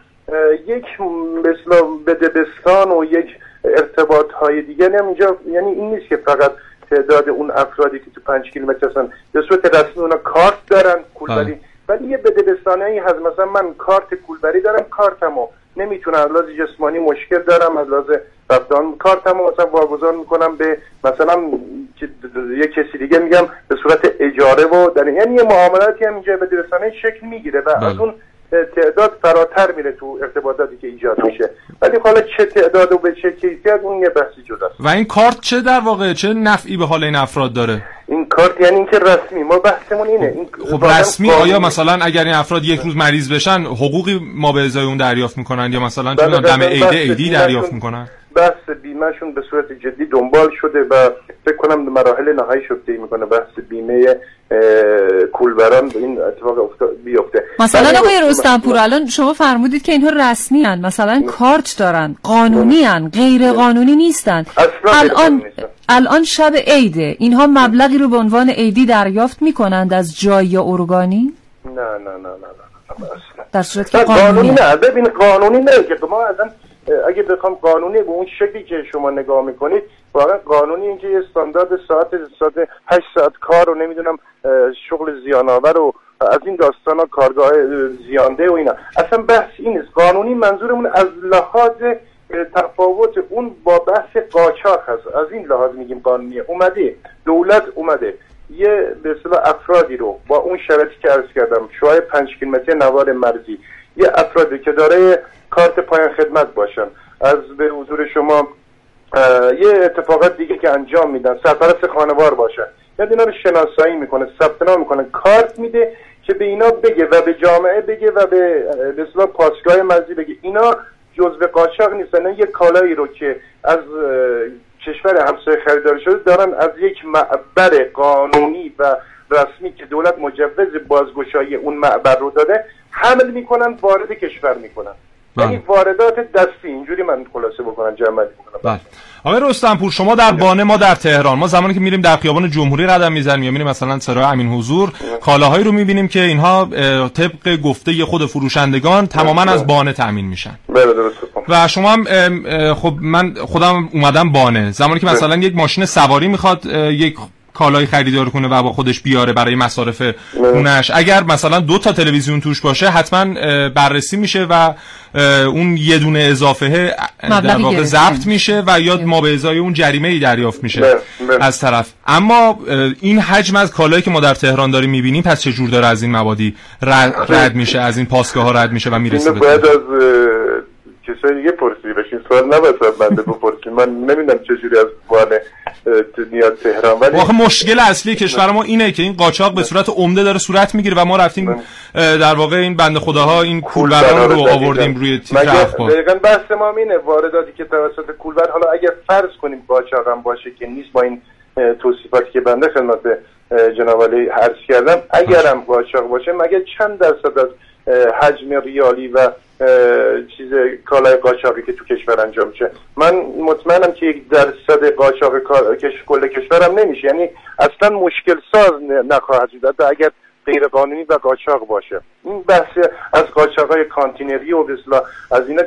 یک مثلا به دبستان و یک ارتباط های دیگه اینجا یعنی این نیست که فقط تعداد اون افرادی که تو پنج کیلومتر هستن به صورت رسمی اونا کارت دارن بله. ولی یه بدبستانه ای هست مثلا من کارت کولبری دارم کارتمو نمی‌تونم از لحاظ جسمانی مشکل دارم از لحاظ رفتان کارتمو مثلا واگذار می‌کنم به مثلا یه کسی دیگه میگم به صورت اجاره و در یعنی یه معاملاتی هم اینجا بدبستانه شکل می‌گیره و از بله. اون تعداد فراتر میره تو ارتباطاتی که ایجاد میشه. ولی حالا چه تعداد و به چه کیفیت اون یه بحثی جداست و این کارت چه در واقع چه نفعی به حال این افراد داره؟ این کارت یعنی اینکه رسمی ما بحثمون اینه. این خب رسمی آیا مثلا اگر این افراد یک روز مریض بشن حقوقی ما به ازای اون دریافت می‌کنن یا مثلا چه بله، دم بله، عیده ایدی دریافت می‌کنن؟ بحث بیمهشون به صورت جدی دنبال شده و فکر کنم مراحل نهایی شده می‌کنه بحث بیمه کولبران به این اتفاق بیفته مثلا آقای رستمپور الان شما فرمودید که اینها رسمی هن. مثلا کارت دارن قانونی هن. غیر قانونی نیستن الان الان شب عیده اینها مبلغی رو به عنوان عیدی دریافت می‌کنند از جای یا ارگانی نه نه نه نه, نه. در صورت که قانونی نه ببین قانونی نه که ما اصلا اگه بخوام قانونی به اون شکلی که شما نگاه می‌کنید واقعا قانونی اینکه یه استاندارد ساعت ساعت 8 ساعت کار رو نمی‌دونم شغل زیانآور و از این داستان ها کارگاه زیانده و اینا. اصلا بحث این است قانونی منظورمون از لحاظ تفاوت اون با بحث قاچاق هست. از این لحاظ میگیم قانونیه اومده. دولت اومده. یه به افرادی رو با اون شرطی که عرض کردم شوهای پنج کیلومتری نوار مرزی یه افرادی که داره کارت پایان خدمت باشن از به حضور شما یه اتفاقات دیگه که انجام میدن. سرپرست خانوار باشن. یاد اینا رو شناسایی می‌کنه ثبت نام می‌کنه. کارت میده که به اینا بگه و به جامعه بگه و به به پاسگاه مرزی بگه. اینا جزء قاچاق نیستن. یه کالایی رو که از کشور همسایه خریدار شده دارن از یک معبر قانونی و رسمی که دولت مجوز بازگشایی اون معبر رو داده حمل می‌کنن وارد کشور می‌کنن. بله. یعنی واردات دستی اینجوری من خلاصه بکنم جمع بکنم بله. آقای رستمپور شما در بانه ما در تهران ما زمانی که میریم در خیابان جمهوری قدم می‌زنیم یا میریم مثلا سرای امین حضور کالاهایی رو می‌بینیم که اینها طبق گفته خود فروشندگان تماما از بانه تامین میشن. بله درست و شما هم خب من خودم اومدم بانه. زمانی که مثلا یک ماشین سواری می‌خواد یک کالای خریدار کنه و با خودش بیاره برای مصارف خونش. اگر مثلا دو تا تلویزیون توش باشه حتما بررسی میشه و اون یه دونه اضافه در واقع ضبط میشه و یا ما به ازای اون جریمه ای دریافت میشه بله، بله. از طرف. اما این حجم از کالایی که ما در تهران داریم می‌بینیم پس چه جور داره از این مبادی رد, رد میشه از این پاسگاه ها رد میشه و می‌رسه باید از کسای دیگه پرسی بشین سوال نباید بنده بپرسیم. من نمی‌دونم چجوری از وانه میاد تهران. ولی واقعا مشکل اصلی کشور ما اینه که این قاچاق به صورت عمده داره صورت می‌گیره و ما رفتیم در واقع این بنده خداها این کولبران رو آوردیم روی تیتر اخبار دقیقاً بحث ما اینه وارداتی که توسط کولبر حالا اگر فرض کنیم قاچاق هم باشه که نیست با این توصیفاتی که بنده خدمت جناب علی عرض کردم اگرم قاچاق باشه مگه چند درصد از حجم ریالی و چیز کالای قاچاقی که تو کشور انجام میشه. من مطمئنم که یک درصد قاچاق کل کشورم نمیشه. یعنی اصلا مشکل ساز نخواهد شد. اگر غیر قانونی و قاچاق باشه. این بحث از قاچاق های کانتینری و بسلا از اینا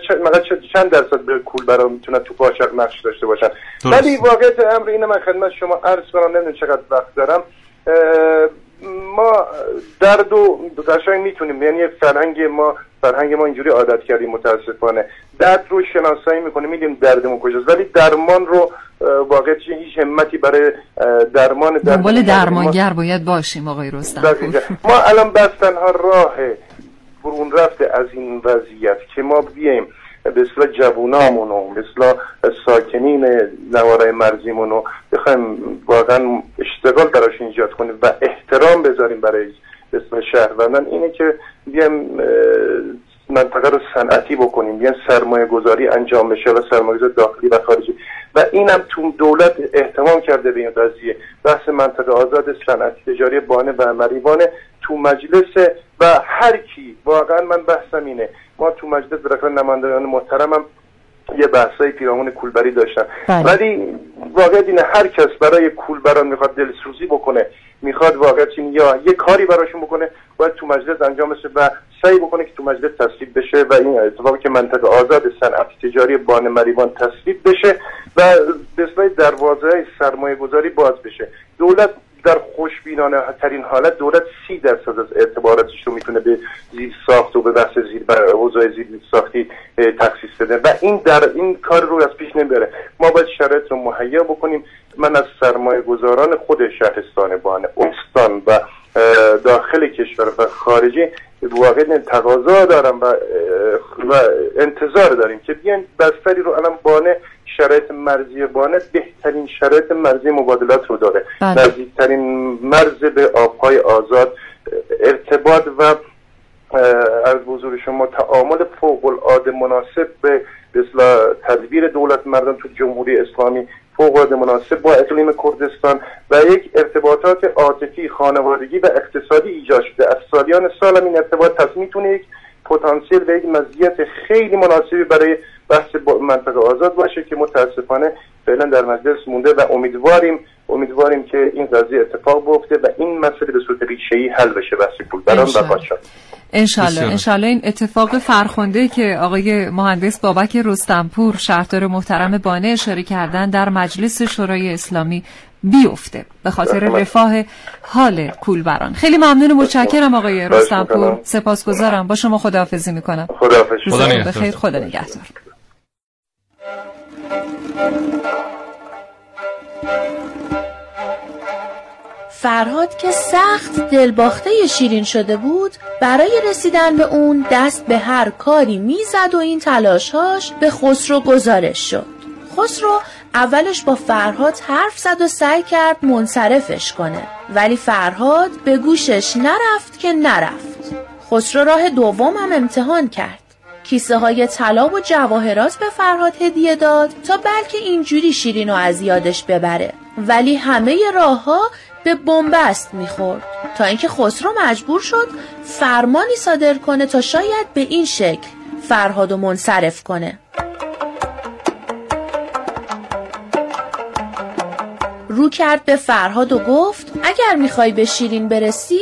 چند درصد به کول برای می‌تونن تو قاچاق نقش داشته باشن؟ ولی واقعیت امر اینه من خدمت شما عرض کنم نمی‌دونم چقدر وقت دارم. ما درد و قشنگ می‌تونیم. یعنی فرهنگ ما فرهنگ ما اینجوری عادت کردیم متاسفانه. درد رو شناسایی می‌کنیم میدیم دردمون کجاست. ولی درمان رو واقعا هیچ همتی برای درمان دنبال درمانگر باید باشیم آقای رستم. ما الان بس تنها راه برون رفته از این وضعیت که ما بیایم به اصلاح جوونامون و مثل ساکنین نوارای مرزیمون رو بخوایم واقعا اشتغال براش ایجاد کنیم و احترام بذاریم برای اسم شهروندان اینه که بیایم منطقه رو صنعتی بکنیم. بیایم سرمایه گذاری انجام بشه و سرمایه داخلی و خارجی. و اینم تو دولت احتمام کرده به این قضیه. بحث منطقه آزاد صنعتی تجاری بانه و مریوانه تو مجلس و هر کی. واقعا من بحثم اینه. ما تو مجلس برای نمایندگان محترمم. یه بحثای پیرامون کولبری داشتن بله. ولی واقعا اینه هر کس برای کولبران می‌خواد دلسوزی بکنه. می‌خواد واقعا یا یه کاری براشون بکنه باید تو مجلس انجام بشه و سعی بکنه که تو مجلس تصویب بشه و این اتفاقی که منطقه آزاد صنعت تجاری بان مریوان تصویب بشه و به دروازه سرمایه گذاری باز بشه. دولت در خوشبینانه ترین حالت دولت سی درصد از اعتباراتش رو می‌تونه به زیر ساخت و به بحث زیر حوزه زیر ساختی تخصیص بده. و این در این کار رو از پیش نمی‌بره. ما باید شرایط رو مهیا بکنیم. من از سرمایه گذاران خود شهرستان بان استان و داخل کشور و خارجی واقعا تقاضا دارم و, و انتظار داریم که بیان بستری رو الان بانه شرایط مرزی بانه بهترین شرایط مرزی مبادلات رو داره بله. نزدیکترین مرز به آبهای آزاد ارتباط و از بزرگ شما تعامل فوق العاده مناسب به تدبیر دولت مردم تو جمهوری اسلامی فوق العاده مناسب با اقلیم کردستان و یک ارتباطات عاطفی خانوادگی و اقتصادی ایجاد شده. از سالیان سال این ارتباط پس می‌تونه یک پتانسیل و یک مزیت خیلی مناسبی برای بحث منطقه آزاد باشه که متاسفانه فعلا در مجلس مونده و امیدواریم امیدواریم که این قضیه اتفاق بیفته و این مسئله به صورت ریشه‌ای حل بشه. بحث پول بران و انشالله بسیار. انشالله این اتفاق فرخنده که آقای مهندس بابک رستمپور شهردار محترم بانه اشاره کردن در مجلس شورای اسلامی بیفته به خاطر بله. رفاه حال کولبران خیلی ممنون و متشکرم آقای رستمپور. سپاسگزارم. با شما خداحافظی می‌کنم. خداحافظ. خدا. بخیر. خدا نگهدار. فرهاد که سخت دلباخته شیرین شده بود برای رسیدن به اون دست به هر کاری می‌زد و این تلاشهاش به خسرو گزارش شد. خسرو اولش با فرهاد حرف زد و سعی کرد منصرفش کنه ولی فرهاد به گوشش نرفت که نرفت. خسرو راه دوم هم امتحان کرد. کیسه های طلا و جواهرات به فرهاد هدیه داد تا بلکه اینجوری شیرین و از یادش ببره. ولی همه راه ها به بنبست می‌خورد. تا اینکه خسرو مجبور شد فرمانی صادر کنه تا شاید به این شکل فرهاد و منصرف کنه. رو کرد به فرهاد و گفت اگر می‌خوای به شیرین برسی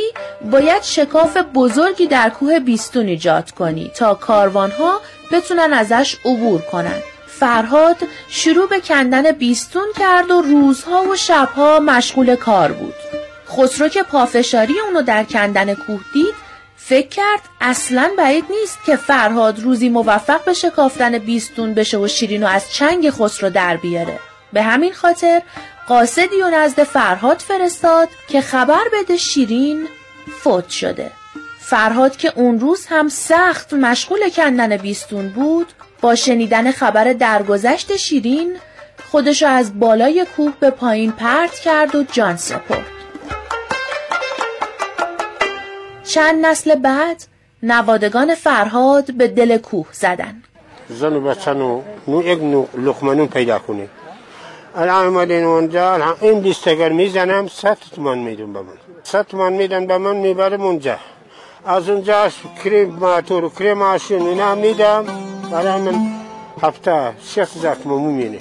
باید شکاف بزرگی در کوه بیستون ایجاد کنی تا کاروانها بتونن ازش عبور کنن. فرهاد شروع به کندن بیستون کرد و روزها و شبها مشغول کار بود. خسرو که پافشاری اونو در کندن کوه دید فکر کرد اصلا بعید نیست که فرهاد روزی موفق به شکافتن بیستون بشه و شیرینو از چنگ خسرو در بیاره. به همین خاطر قاصدی و نزد فرهاد فرستاد که خبر بده شیرین فوت شده. فرهاد که اون روز هم سخت مشغول کندن بیستون بود با شنیدن خبر درگذشت شیرین خودشو از بالای کوه به پایین پرت کرد و جان سپرد. چند نسل بعد نوادگان فرهاد به دل کوه زدن. زن و بچه نو نو یک نو لقمه پیدا کنه الان اومدین اونجا این لیست اگر می‌زنم صد تومان میدون به من. صد تومان میدن به من می‌برم اونجا. از اونجا کریم ماتور و کریم ماشین اینا میدم. برای من هفته شش هزار تومان میمینه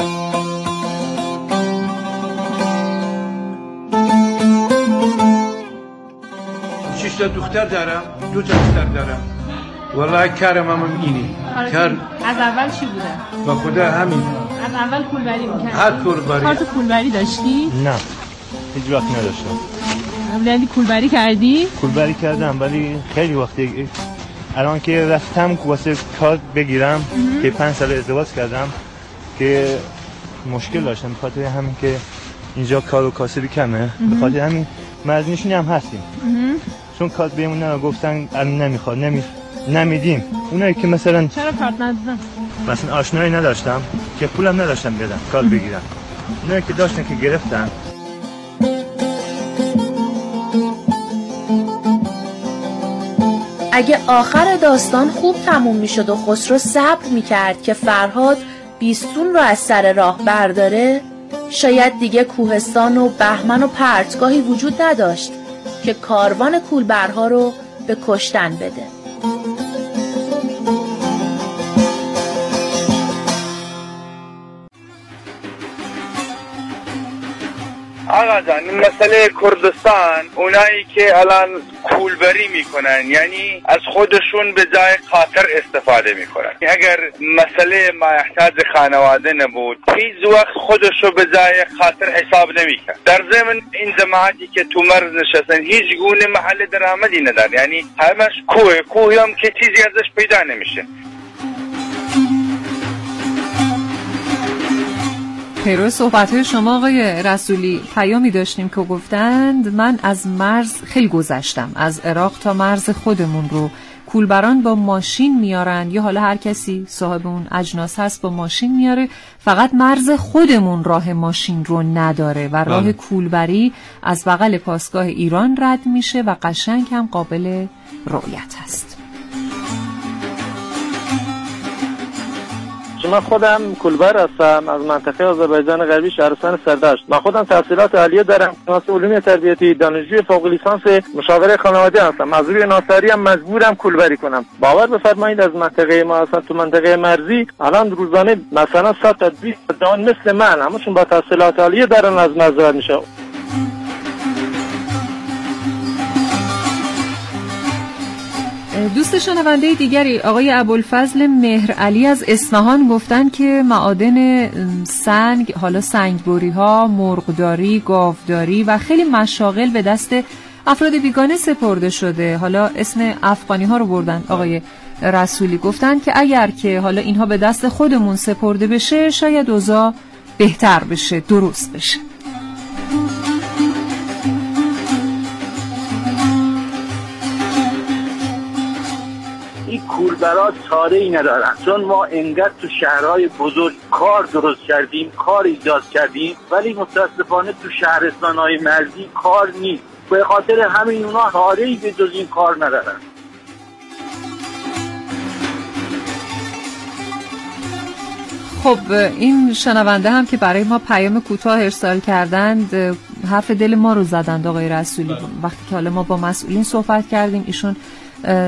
شش تا دختر دارم دو تا دختر دارم والله کارم هم اینه کار از اول چی بوده؟ با خدا همین از اول کولبری می‌کردی؟ هر کولبری. کارت کولبری داشتی؟ نه هیچ وقت نداشتم قبل کولبری کردی؟ کولبری کردم ولی خیلی وقتی الان که رفتم واسه کار بگیرم که پنج سال ازدواج کردم که مشکل داشتم به خاطر همین که اینجا کار و کاسبی کمه. به خاطر همین مزنشونی هم هستیم. چون کارت بهمون نه گفتن الان نمی‌خواد نمی نمیدیم. اونایی که مثلا چرا کارت ندادن؟ مثلا آشنایی نداشتم که پولم نداشتم بدم کار بگیرم. اونایی که داشتن که گرفتن اگه آخر داستان خوب تموم می‌شد و خسرو صبر می‌کرد که فرهاد بیستون رو از سر راه برداره شاید دیگه کوهستان و بهمن و پرتگاهی وجود نداشت که کاروان کولبرها رو به کشتن بده. آقا این مسئله کردستان اونایی که الان کولبری می‌کنن یعنی از خودشون به جای خاطر استفاده می‌کنن. اگر مسئله مایحتاج خانواده نبود هیچ وقت خودشو به جای خاطر حساب نمی‌کرد. در ضمن این جماعتی که تو مرز نشستن هیچ گونه محل درآمدی ندارن. یعنی همش کوه کوه هم که چیزی ازش پیدا نمیشه. پیرو صحبت های شما آقای رسولی پیامی داشتیم که گفتند من از مرز خیلی گذشتم از عراق تا مرز خودمون رو. کولبران با ماشین میارن. یا حالا هر کسی صاحب اون اجناس هست با ماشین میاره. فقط مرز خودمون راه ماشین رو نداره و راه بله. کولبری از بغل پاسگاه ایران رد میشه و قشنگ هم قابل رؤیت هست. من خودم کولبر هستم از منطقه آذربایجان غربی شهرستان سردشت. من خودم تحصیلات عالیه دارم کلاس علوم تربیتی دانشجوی فوق لیسانس مشاوره خانواده هستم. از روی ناصری هم مجبورم کولبری کنم. باور بفرمایید از منطقه ما اصلا تو منطقه مرزی الان روزانه مثلا 100 تا 200 جوان مثل من همشون با تحصیلات عالیه دارن از مزرعه میشه. دوست شنونده دیگری آقای ابوالفضل مهر علی از اصفهان گفتن که معادن سنگ حالا سنگبری ها مرغداری گاوداری و خیلی مشاغل به دست افراد بیگانه سپرده شده. حالا اسم افغانی ها رو بردن آقای رسولی. گفتن که اگر که حالا اینها به دست خودمون سپرده بشه شاید اوضاع بهتر بشه درست بشه. این کولبرا چاره ای ندارن. چون ما انقدر تو شهرهای بزرگ کار درست کردیم کار ایجاد کردیم ولی متاسفانه تو شهرستان های مرزی کار نیست. به خاطر همین اونا چاره ای به جز این کار ندارن. خب این شنونده هم که برای ما پیام کوتاه ارسال کردند حرف دل ما رو زدند آقای رسولی. وقتی که حالا ما با مسئولین صحبت کردیم ایشون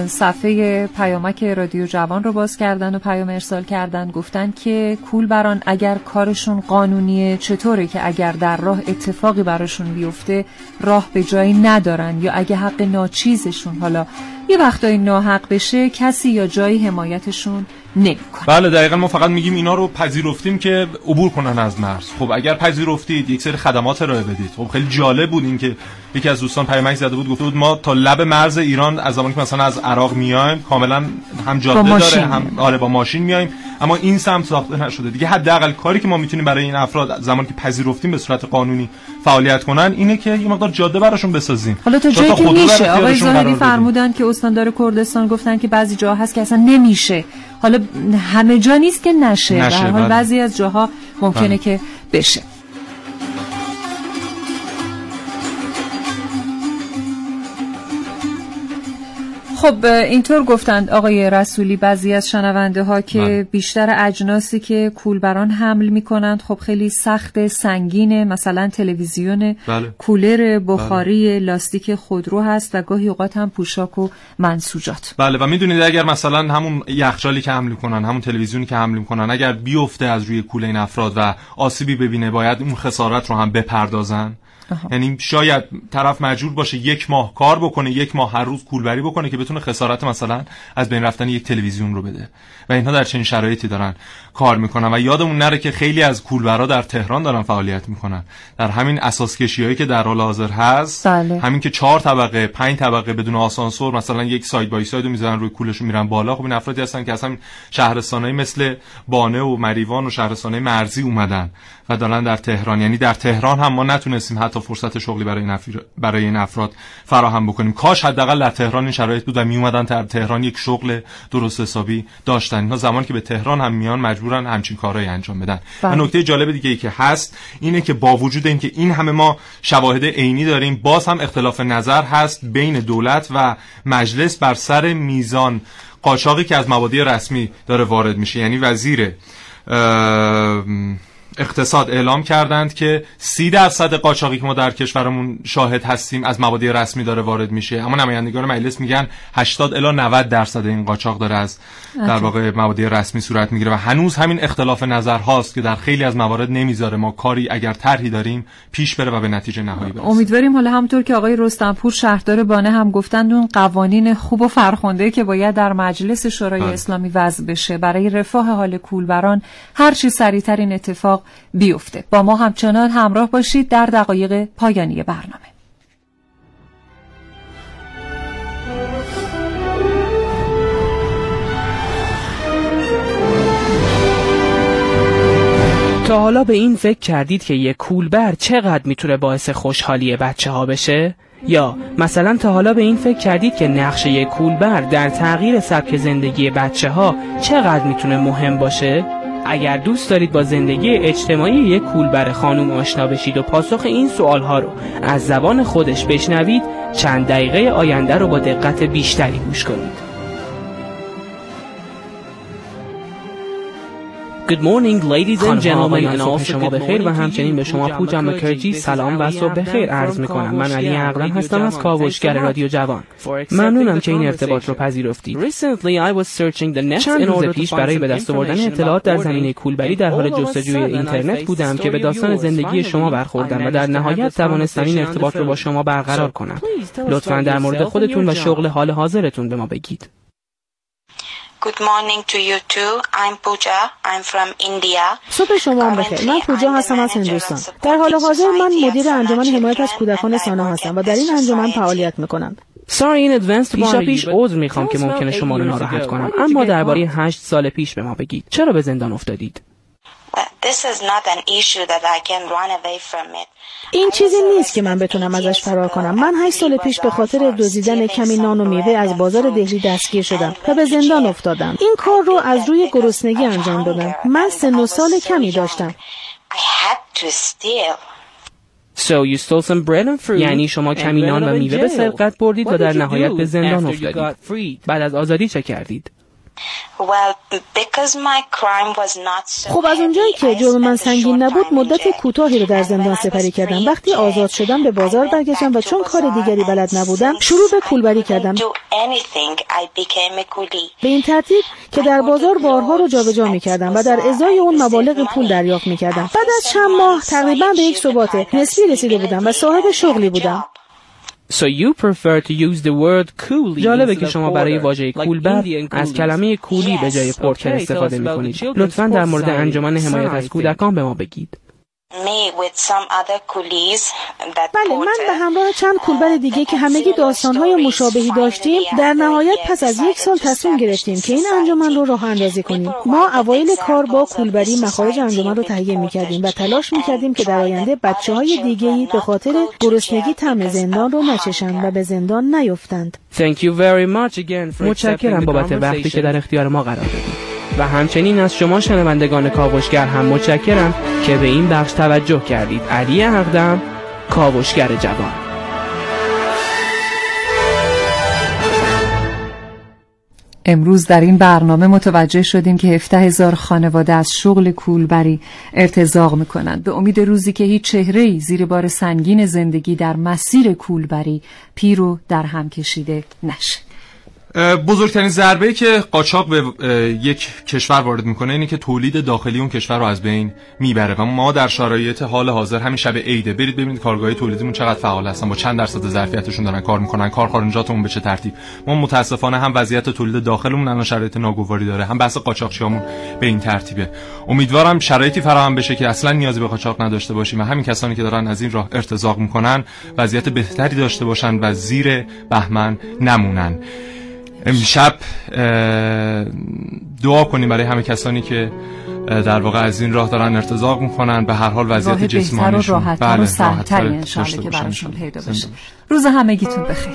صفحه پیامک رادیو جوان رو باز کردن و پیام ارسال کردن. گفتن که کول بران اگر کارشون قانونیه چطوره که اگر در راه اتفاقی براشون بیفته راه به جایی ندارن یا اگه حق ناچیزشون حالا یه وقتایی ناحق بشه کسی یا جایی حمایتشون نمی‌کنه. بله دقیقا ما فقط میگیم اینا رو پذیرفتیم که عبور کنن از مرز. خب اگر پذیرفتید یک سری خدمات ارائه بدید. خب خیلی جالب بود این که یکی از دوستان پیامک زده بود گفته بود ما تا لب مرز ایران از زمانی که مثلا از عراق میایم کاملا هم جاده داره هم آره با ماشین میایم. اما این سمت ساخته نشده. دیگه حداقل کاری که ما می‌تونیم برای این افراد زمانی که پذیرفتیم به صورت قانونی فعالیت کنن اینه که یه مقدار جاده براشون بسازیم. حالا تا جایی که میشه آقای زاهدی فرمودن که استاندار کردستان گفتن که بعضی جاها هست که اصلا نمیشه. حالا همه جا نیست که نشه, نشه بله. بعضی از جاها ممکنه بله. که بشه. خب اینطور گفتند آقای رسولی بعضی از شنونده ها که من. بله. بیشتر اجناسی که کولبران حمل می کنند خب خیلی سخت سنگینه مثلا تلویزیون بله. کولر بخاری بله. لاستیک خودرو هست و گاهی اوقات هم پوشاک و منسوجات بله و می‌دونید اگر مثلا همون یخچالی که حمل کنن همون تلویزیونی که حمل کنن اگر بیفته از روی کوله این افراد و آسیبی ببینه باید اون خسارت رو هم بپردازن یعنی شاید طرف مجبور باشه یک ماه کار بکنه یک ماه هر روز کولبری بکنه که بتونه خسارت مثلا از بین رفتن یک تلویزیون رو بده. و اینها در چنین شرایطی دارن. کار می‌کنن و یادمون نره که خیلی از کولبرا در تهران دارن فعالیت می‌کنن. در همین اساس هایی که در حال حاضر هست بله. همین که چهار طبقه پنج طبقه بدون آسانسور مثلا یک ساید بای ساید رو می‌ذارن روی کولشون میرن بالا خب این افرادی هستن که اصلا شهرستانای مثل بانه و مریوان و شهرستانای مرزی اومدن و دارن در تهران. یعنی در تهران هم ما نتونستیم حتی فرصت شغلی برای این برای این افراد فراهم بکنیم. کاش حداقل در تهران این شرایط بود و می اومدن در تهران یک شغل درست حسابی داشتن. اینا زمانی که به تهران هم میان مجبورن همچین کارهایی انجام بدن و بله. نکته جالب دیگه ای که هست اینه که با وجود اینکه این همه ما شواهد عینی داریم باز هم اختلاف نظر هست بین دولت و مجلس بر سر میزان قاچاقی که از مبادی رسمی داره وارد میشه یعنی وزیر اقتصاد اعلام کردند که سی درصد قاچاقی که ما در کشورمون شاهد هستیم از موادی رسمی داره وارد میشه. اما نمایندگان مجلس میگن 80 الی 90 درصد این قاچاق داره از در واقع موادی رسمی صورت می‌گیره و هنوز همین اختلاف نظر هاست که در خیلی از موارد نمی‌ذاره ما کاری اگر طرحی داریم پیش بره و به نتیجه نهایی برسیم امیدواریم حالا همونطور که آقای رستمپور شهردار بانه هم گفتند اون قوانین خوب و فرخنده که باید در مجلس شورای بله. اسلامی وضع بشه. برای رفاه حال کولبران هر چی سریعتر این اتفاق بیفته با ما همچنان همراه باشید در دقایق پایانی برنامه تا حالا به این فکر کردید که یک کولبر چقدر می‌تونه باعث خوشحالی بچه ها بشه؟ یا مثلا تا حالا به این فکر کردید که نقش یک کولبر در تغییر سبک زندگی بچه ها چقدر می‌تونه مهم باشه؟ اگر دوست دارید با زندگی اجتماعی یک کولبر خانوم آشنا بشید و پاسخ این سوال ها رو از زبان خودش بشنوید چند دقیقه آینده رو با دقت بیشتری گوش کنید. Good morning ladies and gentlemen and شما بخیر و همچنین به شما پوجا مکرجی سلام و صبح بخیر عرض می‌کنم. من علی اقدم هستم از کاوشگر رادیو جوان. ممنونم که این ارتباط رو پذیرفتید. چند روز پیش برای به دست آوردن اطلاعات در زمینه کولبری در حال جستجوی اینترنت بودم که به داستان زندگی شما برخوردم و در نهایت توانستم این ارتباط رو با شما برقرار کنم. لطفا در مورد خودتون و شغل حال حاضرتون به ما بگید. Good morning to you too. I'm Pooja. I'm from India. صبح شما هم بخیر. من پوجا هستم از هندوستان. در حال حاضر من مدیر انجمن حمایت از کودکان سانا هستم و در این انجمن فعالیت می‌کنم. Sorry in advance to پیشا پیش عذر می‌خوام که ممکنه شما رو ناراحت کنم. اما درباره هشت سال پیش به ما بگید. چرا به زندان افتادید؟ این چیزی نیست که من بتونم ازش فرار کنم. من هشت سال پیش به خاطر دزدیدن کمی نان و میوه از بازار دهلی دستگیر شدم و به زندان افتادم. این کار رو از روی گرسنگی انجام دادم. من سن و سال کمی داشتم. I had to steal. So you stole some bread and fruit? یعنی شما کمی نان و میوه به سرقت بردید و در نهایت به زندان افتادید. بعد از آزادی چه کردید؟ خب از اونجایی که جرم من سنگین نبود مدت کوتاهی رو در زندان سپری کردم. وقتی آزاد شدم به بازار برگشتم و چون کار دیگری بلد نبودم شروع به کولبری کردم. به این ترتیب که در بازار بارها رو جابجا می کردم و در ازای اون مبالغ پول دریافت می کردم بعد از چند ماه تقریبا به یک ثبات نسبی رسیده بودم و صاحب شغلی بودم. So you prefer to use the word coolie جالبه که شما برای واژه کولبر از کلمه کولی به جای پورتر استفاده می کنید لطفا در مورد انجمن حمایت از کودکان به ما بگید. Me with some other coolies that بله من به همراه چند کولبر دیگه که همگی داستانهای مشابهی داشتیم در نهایت پس از یک سال تصمیم گرفتیم که این انجمن رو راه اندازی کنیم. ما اوایل کار با کولبری مخارج انجمن رو تهیه می کردیم و تلاش می کردیم که در آینده بچه های دیگه به خاطر گرسنگی طعم زندان رو نچشند و به زندان نیفتند. Thank you very much again for متشکرم بابت وقتی که در اختیار ما قرار دادید. و همچنین از شما شنوندگان کاوشگر هم متشکرم که به این بخش توجه کردید. علی حقدم کاوشگر جوان. امروز در این برنامه متوجه شدیم که 17 هزار خانواده از شغل کولبری ارتزاق می‌کنند. به امید روزی که هیچ چهره زیر بار سنگین زندگی در مسیر کولبری پیرو در هم کشیده نشه. بزرگترین ضربه که قاچاق به یک کشور وارد می‌کنه اینه که تولید داخلی اون کشور رو از بین می‌بره و ما در شرایط حال حاضر همین شب عیده برید ببینید کارگاه تولیدیمون چقدر فعال هستن. با چند درصد ظرفیتشون دارن کار می‌کنن. کارخانجاتمون به چه ترتیب؟ ما متاسفانه هم وضعیت تولید داخلمون الان شرایط ناگواری داره. هم بحث قاچاقچیامون به این ترتیبه. امیدوارم شرایطی فراهم بشه که اصلا نیازی به قاچاق نداشته باشیم و همین کسانی که دارن از این راه ارتزاق می‌کنن وضعیت بهتری داشته باشن و زیر بهمن نمونن. امشب دعا کنیم برای همه کسانی که در واقع از این راه دارن ارتزاق می‌کنن. به هر حال وضعیت جسمانیشون راحت بله و که براشون پیدا بشه. روز همگیتون بخیر.